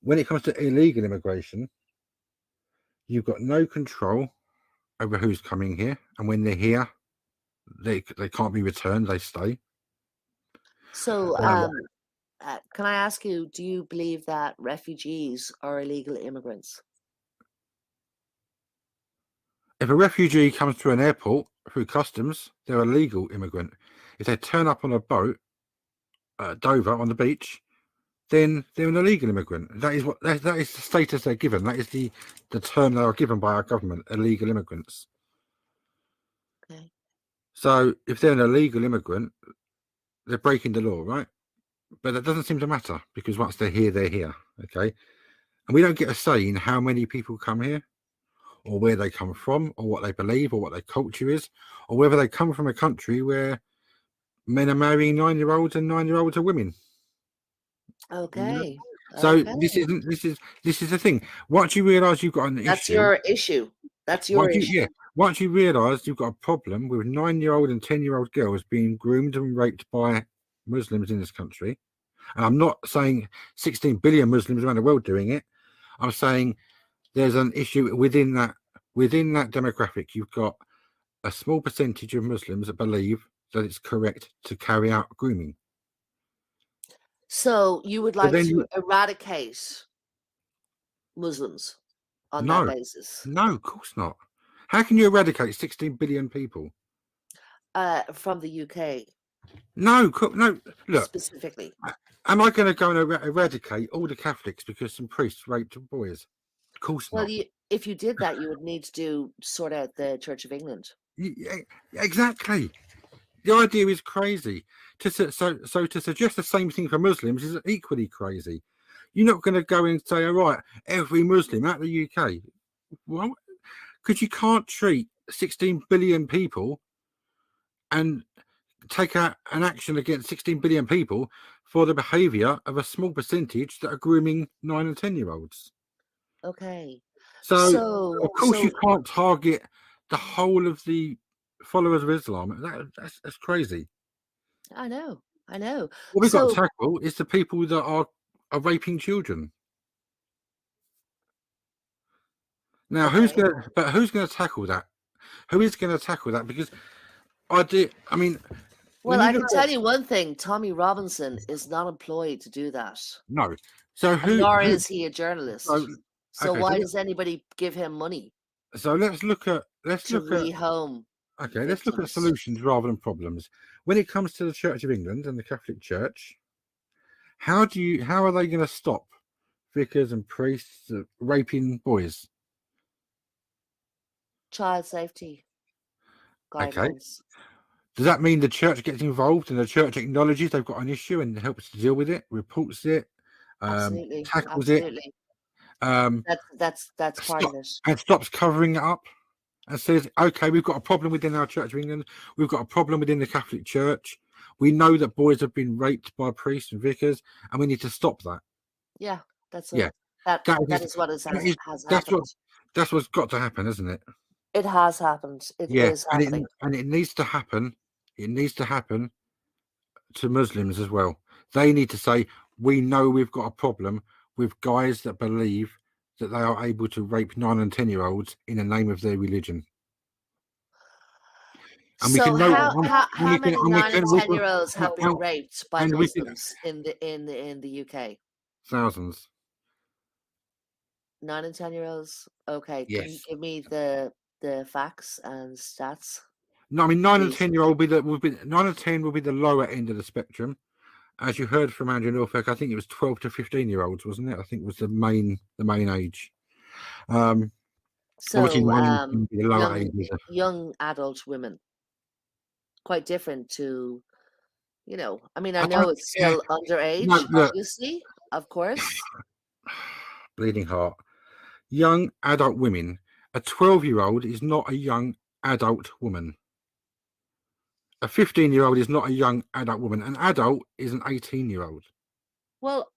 When it comes to illegal immigration, you've got no control over who's coming here, and when they're here, they they can't be returned. They stay. So, Um, um, uh, can I ask you, do you believe that refugees are illegal immigrants? If a refugee comes through an airport through customs, they're a legal immigrant. If they turn up on a boat at Dover on the beach, then they're an illegal immigrant. That is what that, that is the status they're given. That is the the term they are given by our government, illegal immigrants. Okay. So if they're an illegal immigrant, they're breaking the law, right? But that doesn't seem to matter because once they're here, they're here. Okay. And we don't get a say in how many people come here or where they come from or what they believe or what their culture is or whether they come from a country where men are marrying nine year olds and nine year olds are women. Okay. So okay. this isn't this is this is the thing. Once you realise you've got an That's issue, your issue. That's your once you, issue. yeah, once you realise you've got a problem with nine year old and ten year old girls being groomed and raped by Muslims in this country, and I'm not saying 16 billion Muslims around the world doing it. I'm saying there's an issue within that within that demographic. You've got a small percentage of Muslims that believe that it's correct to carry out grooming. So you would like to you- eradicate Muslims on No. that basis? No, of course not. How can you eradicate 16 billion people? Uh, from the UK No, no. Look, specifically. am I going to go and er- eradicate all the Catholics because some priests raped boys? Of course Well, not. you, if you did that, you would need to sort out the Church of England. Y- y- Exactly. The idea is crazy. To su- so so to suggest the same thing for Muslims is equally crazy. You're not going to go and say, all right, every Muslim out the UK. Well, because you can't treat 16 billion people and take out an action against 16 billion people for the behaviour of a small percentage that are grooming nine and 10 year olds. Okay. So, So, of course, you can't target the whole of the followers of Islam. That, that's, that's crazy. I know, I know. What we've got to tackle is the people that are, are raping children. Now, who's going? to But who's going to tackle that? who is going to tackle that? Because I do. I mean, Well, I can tell at- you one thing: Tommy Robinson is not employed to do that, no. So and who? nor who- is he a journalist. so, So why so- does anybody give him money so let's look at let's look at rehome? Okay, let's look at solutions rather than problems. When it comes to the Church of England and the Catholic Church, how do you how are they going to stop vicars and priests uh, raping boys? Child safety Okay. Does that mean the church gets involved and the church acknowledges they've got an issue and helps to deal with it, reports it, um, Absolutely, tackles it, absolutely. um, That's that's that's part stop, of it. and stops covering it up and says, "Okay, we've got a problem within our Church of England. We've got a problem within the Catholic Church. We know that boys have been raped by priests and vicars, and we need to stop that." Yeah, that's Yeah, it. That that that is- is what has, that has, is- has that's happened. what that's what's got to happen, isn't it? It has happened. It is yeah, and happening. it and it needs to happen. It needs to happen to Muslims as well. They need to say, "We know we've got a problem with guys that believe that they are able to rape nine and ten year olds in the name of their religion." And we so can know- how, how, how we can- many nine and ten year olds have been and- raped by and we can- Muslims in the in the in the UK? Thousands. Nine and ten year olds. Okay, can you give me the the facts and stats? No, I mean nine and ten year old will be the will be nine and ten will be the lower end of the spectrum. As you heard from Andrew Norfolk, I think it was twelve to fifteen year olds, wasn't it? I think it was the main the main age. Um, So obviously nine and um, 10 would be the lower young, age. young adult women. Quite different to, you know. I mean, I I know it's yeah. still underage, No, look. obviously, of course. bleeding heart. Young adult women. A 12 year old is not a young adult woman. A 15 year old is not a young adult woman. An adult is an 18 year old. Well,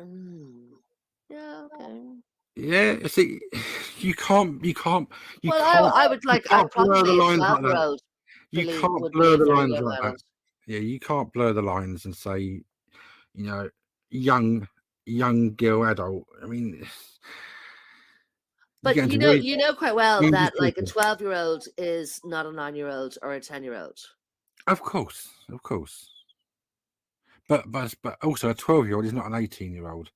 mm, yeah, okay. Yeah, see, you can't, you can't, you well, can't. I, I would like, I can't blur the lines like that. twelve-year-old You can't blur the lines like that. Yeah, you can't blur the lines and say, you know, young, young girl adult. I mean, But you know, you know quite well that like a twelve-year-old is not a nine-year-old or a ten-year-old. Of course, of course. But but but also a twelve year old is not an eighteen year old,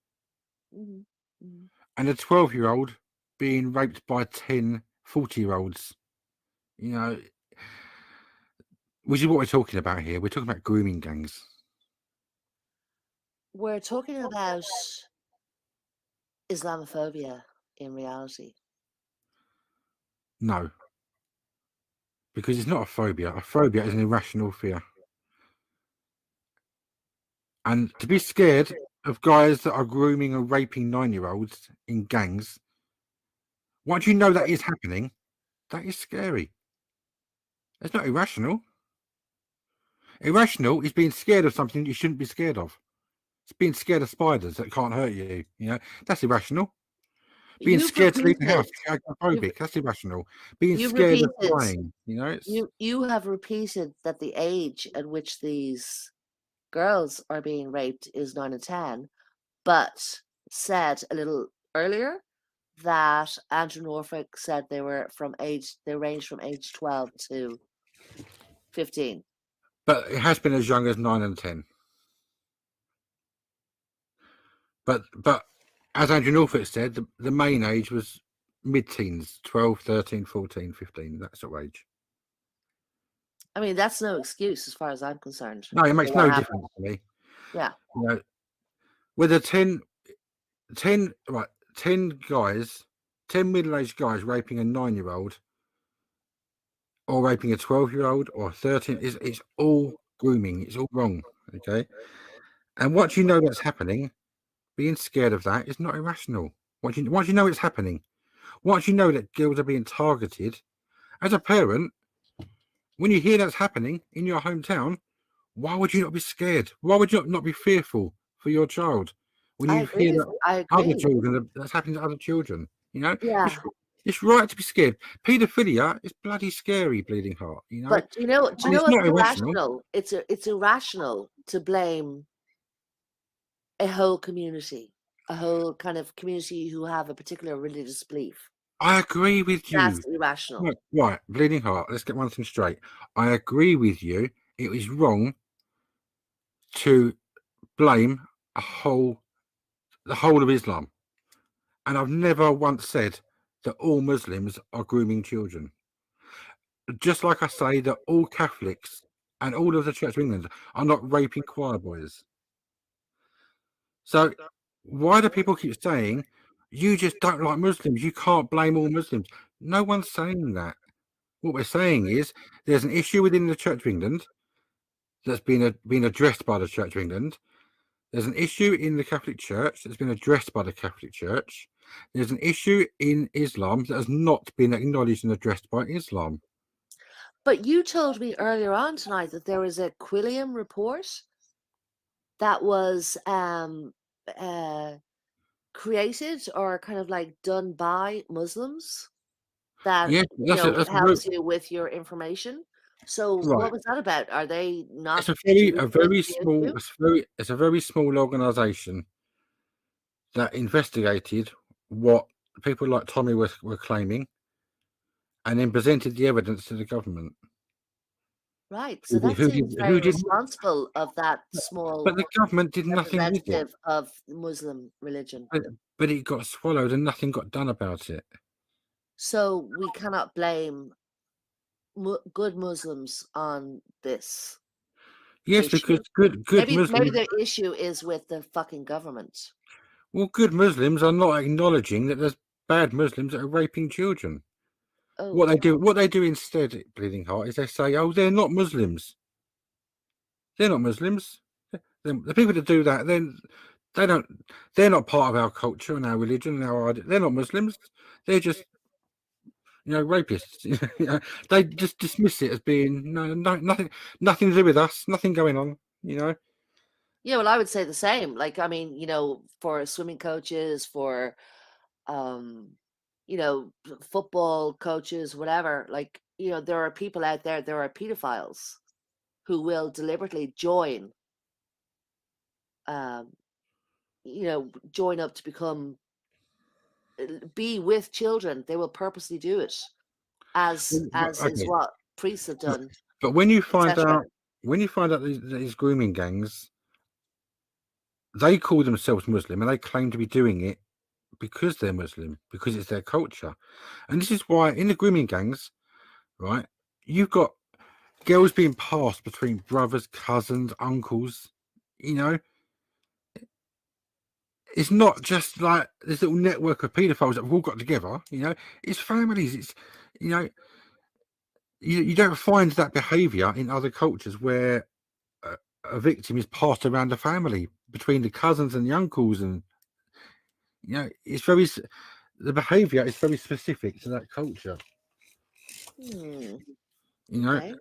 Mhm, mhm. and a twelve year old being raped by 10 40 year olds. You know, which is what we're talking about here. We're talking about grooming gangs. We're talking about Islamophobia in reality. No, because it's not a phobia. A phobia is an irrational fear. And to be scared of guys that are grooming and raping nine year olds in gangs, once you know that is happening, that is scary. It's not irrational. Irrational is being scared of something you shouldn't be scared of. It's being scared of spiders that can't hurt you. You know, that's irrational. Being You've scared to leave the house, repeated- agoraphobic, that's irrational. Being scared of flying, you know, it's, You you have repeated that the age at which these girls are being raped is nine and ten, but said a little earlier that Andrew Norfolk said they were from age they ranged from age twelve to fifteen. but it has been as young as nine and ten. But but as Andrew Norfolk said, the, the main age was mid-teens, 12, 13, 14, 15, that sort of age. I mean, that's no excuse as far as I'm concerned. No, it makes no happened. difference to me. Yeah. You know, whether 10, 10, right, 10 guys, 10 middle-aged guys raping a nine-year-old or raping a 12-year-old or 13, is it's all grooming. It's all wrong. Okay. And once you know that's happening, being scared of that is not irrational. Once you, once you know it's happening, once you know that girls are being targeted, as a parent, when you hear that's happening in your hometown, why would you not be scared? Why would you not, be fearful for your child when you hear that other children that's happening to other children? You know, Yeah. it's, it's right to be scared. Paedophilia is bloody scary, bleeding heart. You know, But you know? Do And you know it's what's irrational. irrational? It's a, it's irrational to blame a whole community, a whole kind of community who have a particular religious belief. I agree with you. That's irrational. Right, right, bleeding heart. Let's get one thing straight. I agree with you. It was wrong to blame a whole, the whole of Islam, and I've never once said that all Muslims are grooming children. Just like I say that all Catholics and all of the Church of England are not raping choir boys. So why do people keep saying you just don't like Muslims? You can't blame all Muslims. No one's saying that. What we're saying is there's an issue within the Church of England that's been a, been addressed by the Church of England. There's an issue in the Catholic Church that's been addressed by the Catholic Church. There's an issue in Islam that has not been acknowledged and addressed by Islam. But you told me earlier on tonight that there was a Quilliam report that was um uh created or kind of like done by Muslims that Yeah, you know that's a very, helps you with your information. So right. what was that about? Are they not It's a very a very small it's very it's a very small organisation that investigated what people like Tommy were, were claiming and then presented the evidence to the government. Right. So Who, did- that who did very who did responsible of that small but the government did nothing with it. of Muslim religion. But, but it got swallowed and nothing got done about it. So we cannot blame mu- good Muslims on this Yes, issue. because good good Maybe maybe the issue is with the fucking government. well good Muslims are not acknowledging that there's bad Muslims that are raping children. Oh, What they do what they do instead, Bleeding Heart, is they say, Oh, they're not Muslims. They're not Muslims. The, the people that do that, then they don't they're not part of our culture and our religion and our they're not Muslims. They're just you know, rapists. They just dismiss it as being no, no, nothing, nothing to do with us, nothing going on. You know, Yeah, well, I would say the same. Like, I mean, you know, for swimming coaches, for um, you know, football coaches, whatever. Like, you know, there are people out there. There are pedophiles who will deliberately join. Um, you know, join up to become uh, be with children. They will purposely do it, as as is what priests have done. but when you find out, when you find out these, these grooming gangs, they call themselves Muslim and they claim to be doing it because they're Muslim, because it's their culture. And this is why in the grooming gangs, right, you've got girls being passed between brothers, cousins, uncles, you know. It's not just like this little network of paedophiles that have all got together, you know, it's families, it's you know, you, you don't find that behavior in other cultures where a, a victim is passed around the family between the cousins and the uncles and you know it's very the behavior is very specific to that culture Hmm. you know Okay.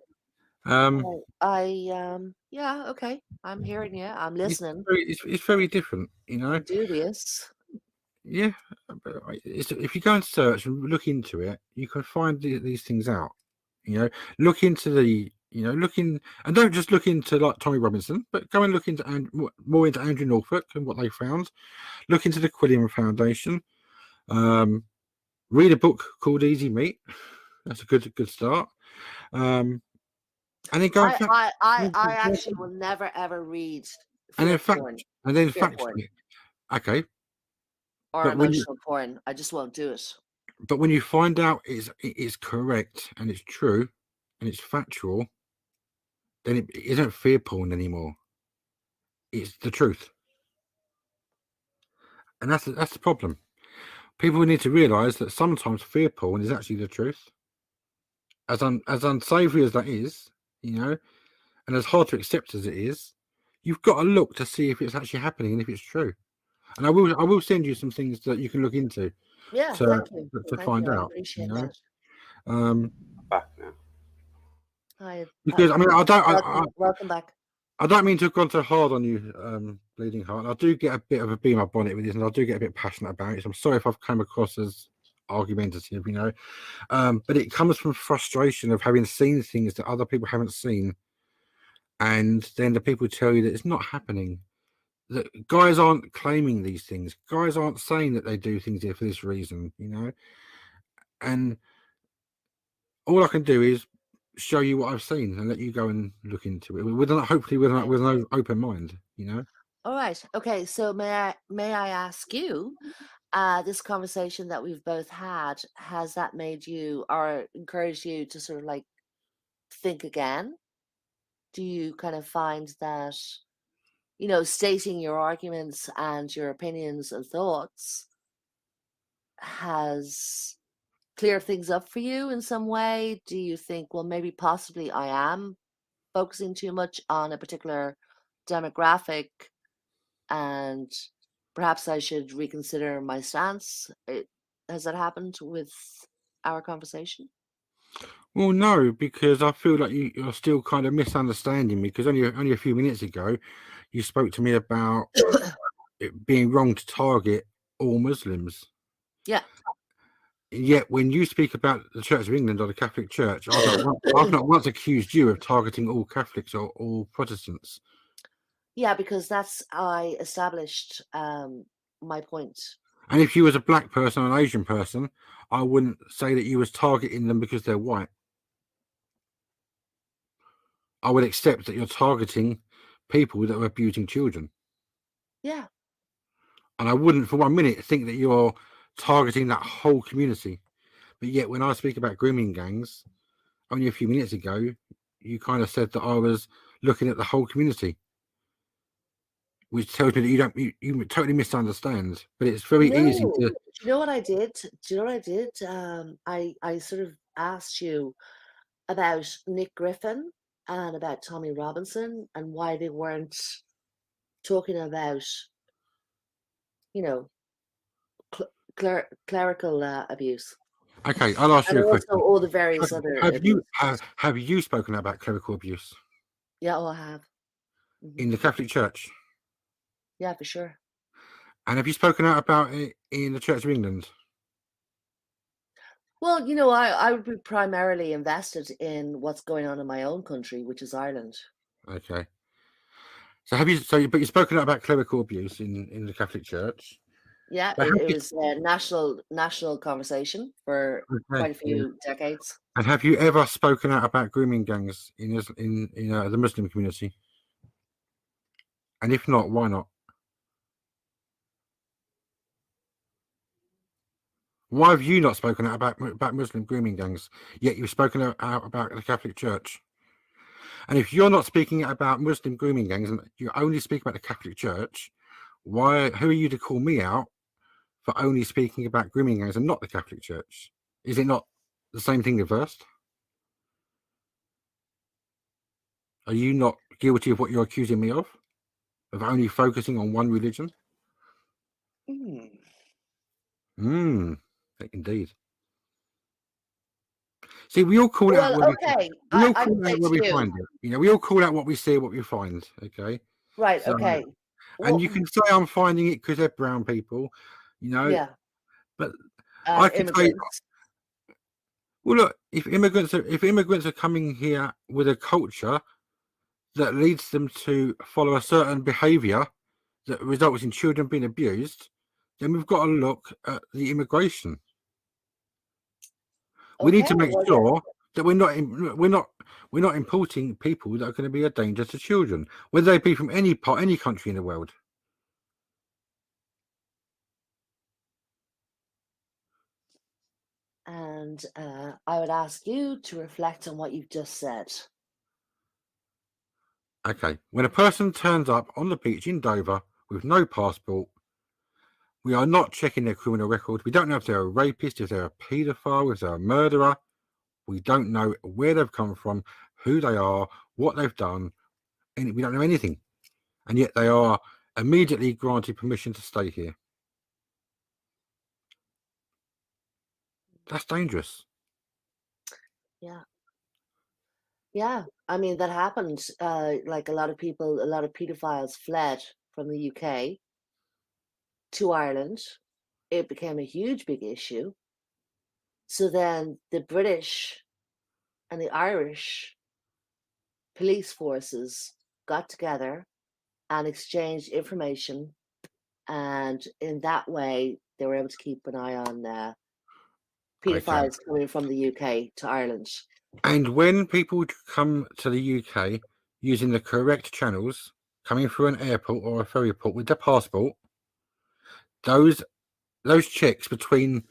um Well, I um yeah, okay. I'm hearing you. I'm it's listening. very, it's, it's very different you know dubious. yeah but it's, if you go and search and look into it you can find the, these things out you know look into the you know looking and don't just look into like tommy robinson but go and look into and more into andrew norfolk and what they found. Look into the quilliam foundation. Um read a book called easy meat. That's a good good start. Um and then go I fact, I I, I actually will never ever read and then fact porn. and then fact porn. okay. Or but when you emotional porn. I just won't do it. but when you find out it's it is correct and it's true and it's factual then it, it isn't fear porn anymore it's the truth and that's the- that's the problem people need to realize that sometimes fear porn is actually the truth as un, as unsavory as that is you know and as hard to accept as it is you've got to look to see if it's actually happening and if it's true and i will i will send you some things that you can look into Yeah, to, thank you. to Thank find you. I out appreciate you know that. um Back now. I, because i mean i don't I, I, welcome, welcome back. I don't mean to have gone too hard on you, um, bleeding heart. I do get a bit of a beam up on it with this, and I do get a bit passionate about it. So I'm sorry if I've come across as argumentative, you know. Um, but it comes from frustration of having seen things that other people haven't seen, and then the people tell you that it's not happening. That guys aren't claiming these things. Guys aren't saying that they do things here for this reason, you know. and all I can do is show you what I've seen and let you go and look into it with an, hopefully with an, with an open mind. You know. All right. Okay. So may I may I ask you, uh, this conversation that we've both had, has that made you or encouraged you to sort of like think again? Do you kind of find that, you know, stating your arguments and your opinions and thoughts has cleared things up for you in some way? Do you think, well, maybe possibly I am focusing too much on a particular demographic and perhaps I should reconsider my stance? It, has that happened with our conversation? Well, no, because I feel like you, you're still kind of misunderstanding me. Because only only a few minutes ago, you spoke to me about it being wrong to target all Muslims. Yeah. Yet, when you speak about the Church of England or the Catholic Church, I've not, once, I've not once accused you of targeting all Catholics or all Protestants. Yeah, because that's I established um, my point. And if you was a black person or an Asian person, I wouldn't say that you was targeting them because they're white. I would accept that you're targeting people that are abusing children. Yeah. And I wouldn't for one minute think that you're targeting that whole community. But yet, when I speak about grooming gangs, only a few minutes ago, you kind of said that I was looking at the whole community, which tells me that you don't, you, you totally misunderstand. But it's very easy to. Do you know what I did? Do you know what I did? Um, I I sort of asked you about Nick Griffin and about Tommy Robinson and why they weren't talking about, you know, cler- clerical uh, abuse Okay, I'll ask and you a also question. all the various Have, other have you have, have you spoken about clerical abuse Yeah, oh, I have. Mhm. in the Catholic Church? Yeah, for sure. And have you spoken out about it in the Church of England? Well, you know, I, I would be primarily invested in what's going on in my own country, which is Ireland. Okay. So have you? So, you- but you've spoken out about clerical abuse in in the Catholic Church. Yeah, it, it was a national national conversation for quite a Okay, few decades. And have you ever spoken out about grooming gangs in in in uh, the Muslim community? And if not, why not? Why have you not spoken out about about Muslim grooming gangs? Yet you've spoken out out about the Catholic Church. And if you're not speaking about Muslim grooming gangs and you only speak about the Catholic Church, why? Who are you to call me out for only speaking about grooming gangs and not the Catholic Church? Is it not the same thing reversed? Are you not guilty of what you're accusing me of? Of only focusing on one religion? Hmm. Indeed. See, we all call out what we, okay, we I, all I call out we you, find it. You know, we all call out what we see, what we find. Okay. right? So, Okay, and well, you can say I'm finding it because they're brown people, you know. yeah, But uh, I can tell you, well, look, if immigrants are if immigrants are coming here with a culture that leads them to follow a certain behaviour that results in children being abused, then we've got to look at the immigration. We need to make sure that we're not we're not we're not importing people that are going to be a danger to children, whether they be from any part, any country in the world. And uh, I would ask you to reflect on what you've just said. Okay, when a person turns up on the beach in Dover with no passport, we are not checking their criminal record. We don't know if they're a rapist, if they're a paedophile, if they're a murderer. We don't know where they've come from, who they are, what they've done, and we don't know anything. And yet they are immediately granted permission to stay here. That's dangerous. Yeah. Yeah, I mean that happened. Uh, like a lot of people, a lot of pedophiles fled from the UK to Ireland. It became a huge big issue. So then the British and the Irish police forces got together and exchanged information, and in that way they were able to keep an eye on uh, paedophiles coming from the UK to Ireland. And when people come to the UK using the correct channels, coming through an airport or a ferry port with their passport, those those checks between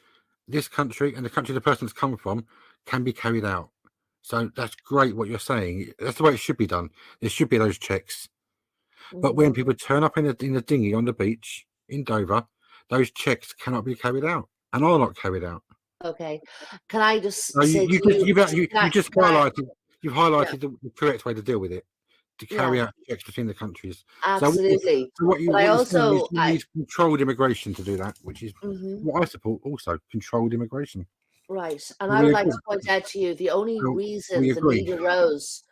this country and the country the person's come from can be carried out. So that's great what you're saying. That's the way it should be done. There should be those checks. But when mm-hmm. people turn up in a in a dinghy on the beach in Dover, those checks cannot be carried out and are not carried out. Okay. Can I just say you, you, just, you, you've, you, you just highlighted you've highlighted the, the correct way to deal with it to carry Yeah. out checks between the countries. Absolutely. So what you, But I what also- you I- need controlled immigration to do that, which is Mhm. what I support. Also, controlled immigration. Right. And We I would like to point out to you the only No, reason the need arose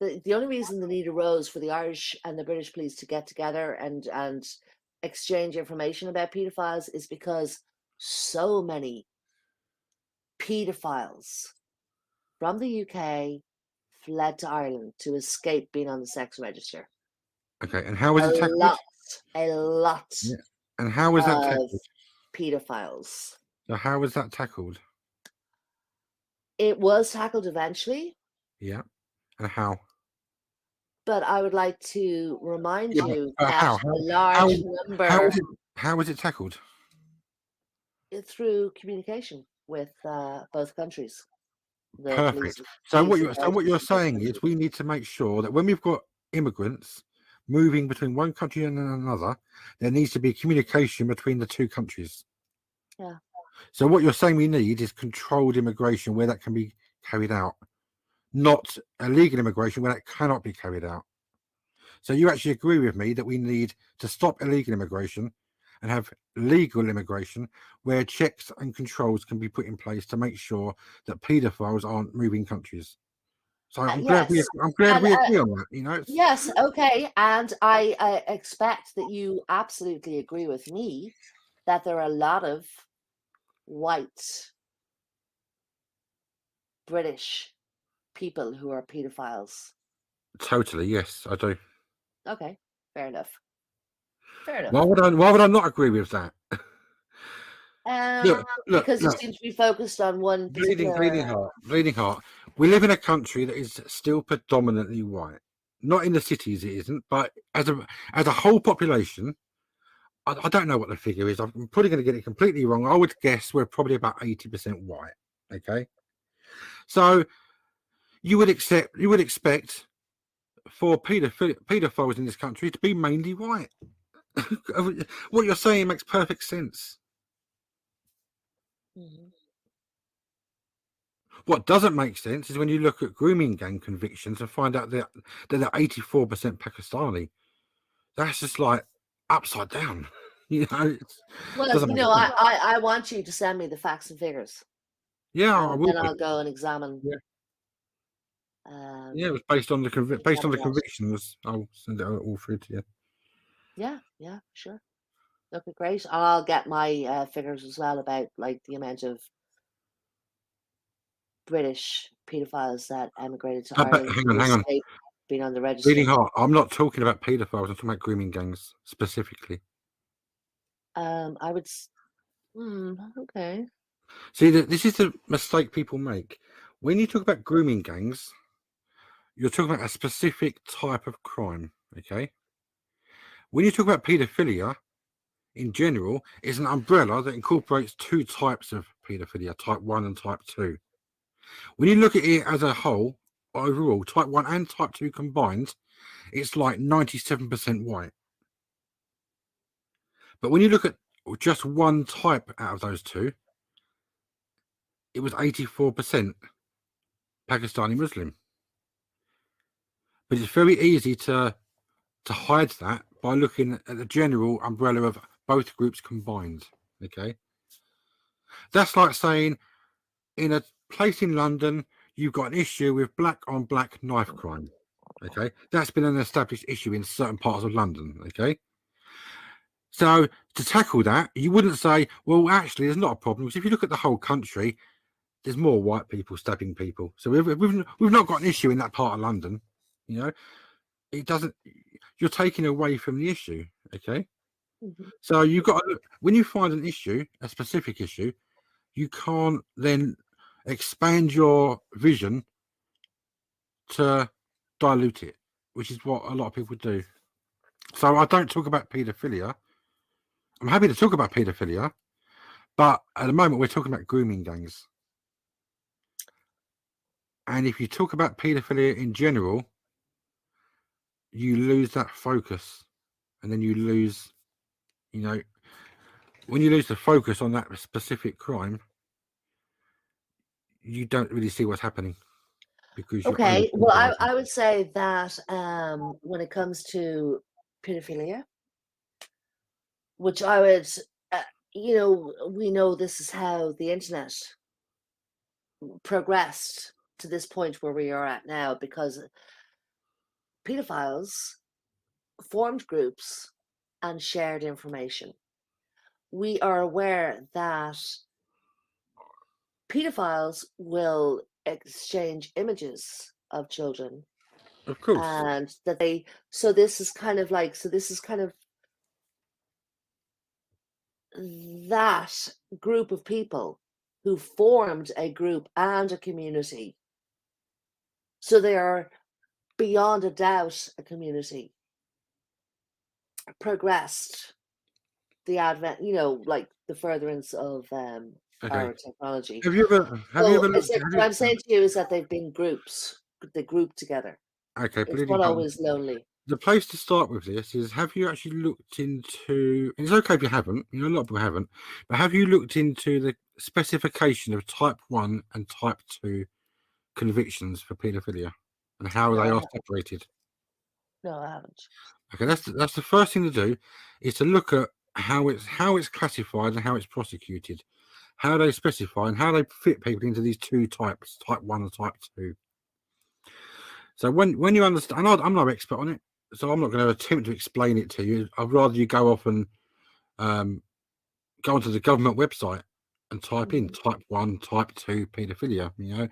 the, the only reason the need arose for the Irish and the British police to get together and and exchange information about paedophiles is because so many paedophiles from the UK fled to Ireland to escape being on the sex register. Okay, and how was a it tackled? lot, a lot Yeah. And how was that tackled? paedophiles. So how was that tackled? It was tackled eventually, Yeah, and how? but I would like to remind Yeah, you uh, that how? a large how- number How was it? How was it tackled? through communication with uh, both countries. Perfect. So what you're so what you're saying is we need to make sure that when we've got immigrants moving between one country and another, there needs to be communication between the two countries. Yeah. So what you're saying we need is controlled immigration where that can be carried out, not illegal immigration where that cannot be carried out. So you actually agree with me that we need to stop illegal immigration and have legal immigration where checks and controls can be put in place to make sure that paedophiles aren't moving countries. So I'm glad we. I'm glad And, we uh, agree on that. You know, Yes, okay. And I uh, expect that you absolutely agree with me that there are a lot of white British people who are pedophiles. totally yes, I do. Okay, fair enough. Fair enough. Why would I? Why would I not agree with that? Um, look, look, because you look. seem to be focused on one bleeding, particular. bleeding heart, bleeding heart. We live in a country that is still predominantly white. Not in the cities, it isn't, but as a as a whole population, I, I don't know what the figure is. I'm probably going to get it completely wrong. I would guess we're probably about eighty percent white. Okay, so you would accept, you would expect for pedophiles in this country to be mainly white. What you're saying makes perfect sense. Mhm. What doesn't make sense is when you look at grooming gang convictions and find out that, they're 84% Pakistani. That's just like upside down. You know, it's, Well, you know, I. I, I want you to send me the facts and figures. yeah, I will. then. I'll go and examine. Yeah. Um, Yeah, it was based on the convi- based on the convictions. I'll send it all through to you. Yeah, yeah, sure. Okay, great. And I'll get my uh, figures as well about like the amount of British paedophiles that emigrated to Uh, but Ireland. hang on, hang on. Being on the register. Bleeding heart. I'm not talking about paedophiles. I'm talking about grooming gangs specifically. Um, I would. Hmm, okay. See, th- this is the mistake people make. When you talk about grooming gangs, you're talking about a specific type of crime. Okay. When you talk about paedophilia, in general, it's an umbrella that incorporates two types of paedophilia, type one and type two. When you look at it as a whole, overall, type one and type two combined, it's like 97% white. But when you look at just one type out of those two, it was 84% Pakistani Muslim. But it's very easy to to hide that by looking at the general umbrella of both groups combined. Okay. That's like saying in a place in London, you've got an issue with black on black knife crime. Okay. That's been an established issue in certain parts of London. Okay. So to tackle that, you wouldn't say, well, actually, there's not a problem. Because if you look at the whole country, there's more white people stabbing people. So we've, we've, we've not got an issue in that part of London. You know, it doesn't, you're taking away from the issue. Okay. Mhm. So you've got to when you find an issue, a specific issue, you can't then expand your vision to dilute it, which is what a lot of people do. So I don't talk about paedophilia. I'm happy to talk about paedophilia, but at the moment we're talking about grooming gangs. And if you talk about paedophilia in general, you lose that focus and then you lose, you know, when you lose the focus on that specific crime, you don't really see what's happening because Okay, well, I. I would say that um, when it comes to pedophilia, which I would, uh, you know, we know this is how the internet progressed to this point where we are at now because pedophiles formed groups and shared information. We are aware that pedophiles will exchange images of children Of course. and that they so this is kind of like so this is kind of that group of people who formed a group and a community so they are beyond a doubt a community progressed the advent you know like the furtherance of um Okay. our technology. Have you ever have you ever looked like- what i'm saying to you is that they've been groups they group together. Okay, it's not always lonely. The place to start with this is have you actually looked into it's okay if you haven't you know a lot of people haven't but have you looked into the specification of type 1 and type 2 convictions for paedophilia and how they are separated. No i haven't. Okay that's the, that's the first thing to do is to look at how it's how it's classified and how it's prosecuted how they specify and how they fit people into these two types type 1 and type 2 so when when you understand and I- i'm no expert on it so i'm not going to attempt to explain it to you. I'd rather you go off and um, go onto the government website and type in type 1 type 2 paedophilia you know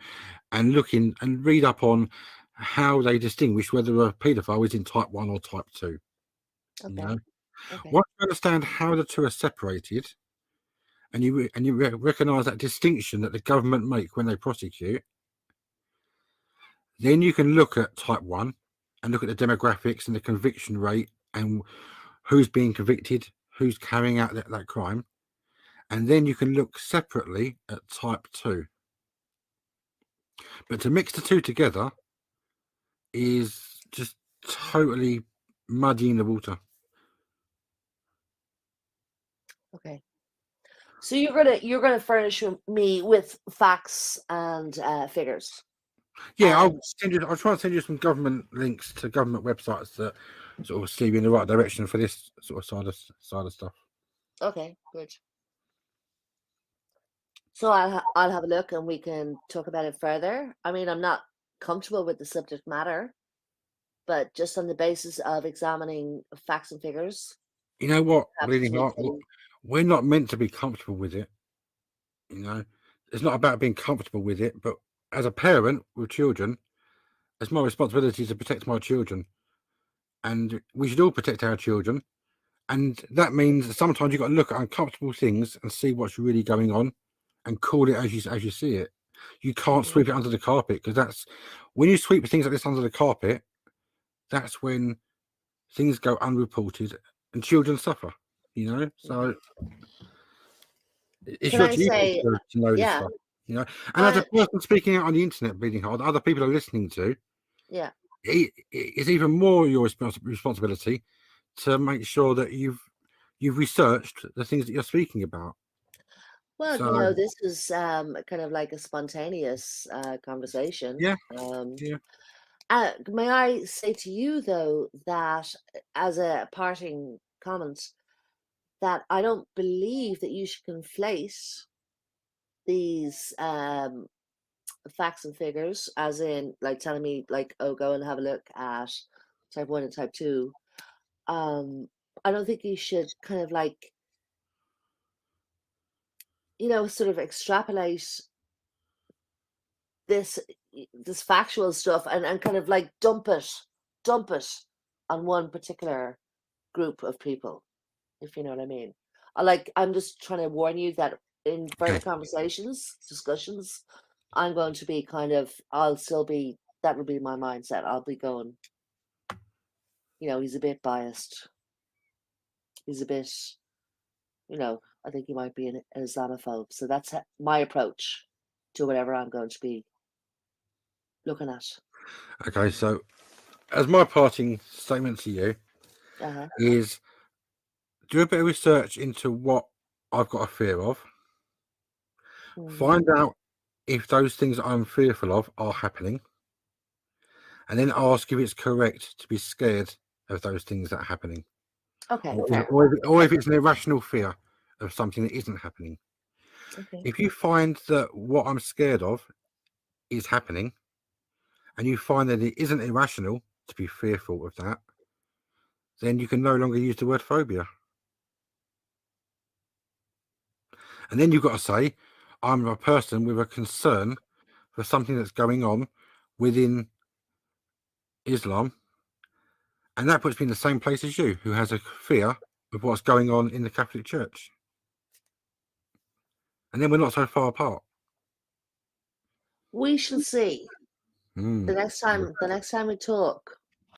and look in and read up on how they distinguish whether a paedophile is in type 1 or type 2 you okay. know? Okay. Once you understand how the two are separated and you and you re- recognize that distinction that the government make when they prosecute then you can look at type 1 and look at the demographics and the conviction rate and who's being convicted who's carrying out that, that crime. And then you can look separately at type 2 but to mix the two together is just totally muddying the water Okay. So you're gonna you're gonna furnish me with facts and uh, figures. Yeah, I'll send you. I'll try and send you some government links to government websites that sort of steer you in the right direction for this sort of side of side of stuff. Okay, good. So I'll ha- I'll have a look and we can talk about it further. I mean, I'm not comfortable with the subject matter, but just on the basis of examining facts and figures, You know what, perhaps bleeding we heart, can- we're not meant to be comfortable with it. You know, it's not about being comfortable with it, but as a parent with children, it's my responsibility to protect my children, and we should all protect our children. And that means sometimes you've got to look at uncomfortable things and see what's really going on, and call it as you as you see it. You can't sweep it under the carpet because that's when you sweep things like this under the carpet. That's when things go unreported and children suffer. You know, so it's Can your I duty say- to, to know yeah. this stuff. You know, and as a person speaking out on the internet, bleeding hard, other people are listening to. yeah. It, it's even more your respons- responsibility to make sure that you've you've researched the things that you're speaking about. Well, you know, this is um kind of like a spontaneous uh, conversation. Yeah, Um, yeah. Uh, may I say to you though that uh, as a parting comment, that I don't believe that you should conflate these um facts and figures, as in like telling me like, oh, go and have a look at type one and type two. Um, I don't think you should kind of like you know, sort of extrapolate this this factual stuff and, and kind of like dump it, dump it on one particular group of people, if you know what I mean. I like I'm just trying to warn you that in further conversations, discussions, I'm going to be kind of, I'll still be, that will be my mindset. I'll be going, you know, he's a bit biased. He's a bit, you know, I think he might be an Islamophobe. So that's my approach to whatever I'm going to be looking at. Okay, so as my parting statement to you Uh-huh. is do a bit of research into what I've got a fear of. Mhm. Find out if those things I'm fearful of are happening. And then ask if it's correct to be scared of those things that are happening. Okay. Or, or, if, or if it's an irrational fear of something that isn't happening. Okay. If you find that what I'm scared of is happening, and you find that it isn't irrational to be fearful of that, then you can no longer use the word phobia. And then you've got to say, I'm a person with a concern for something that's going on within Islam. And that puts me in the same place as you, who has a fear of what's going on in the Catholic Church. And then we're not so far apart. We shall see. Mm. The next time the next time we talk,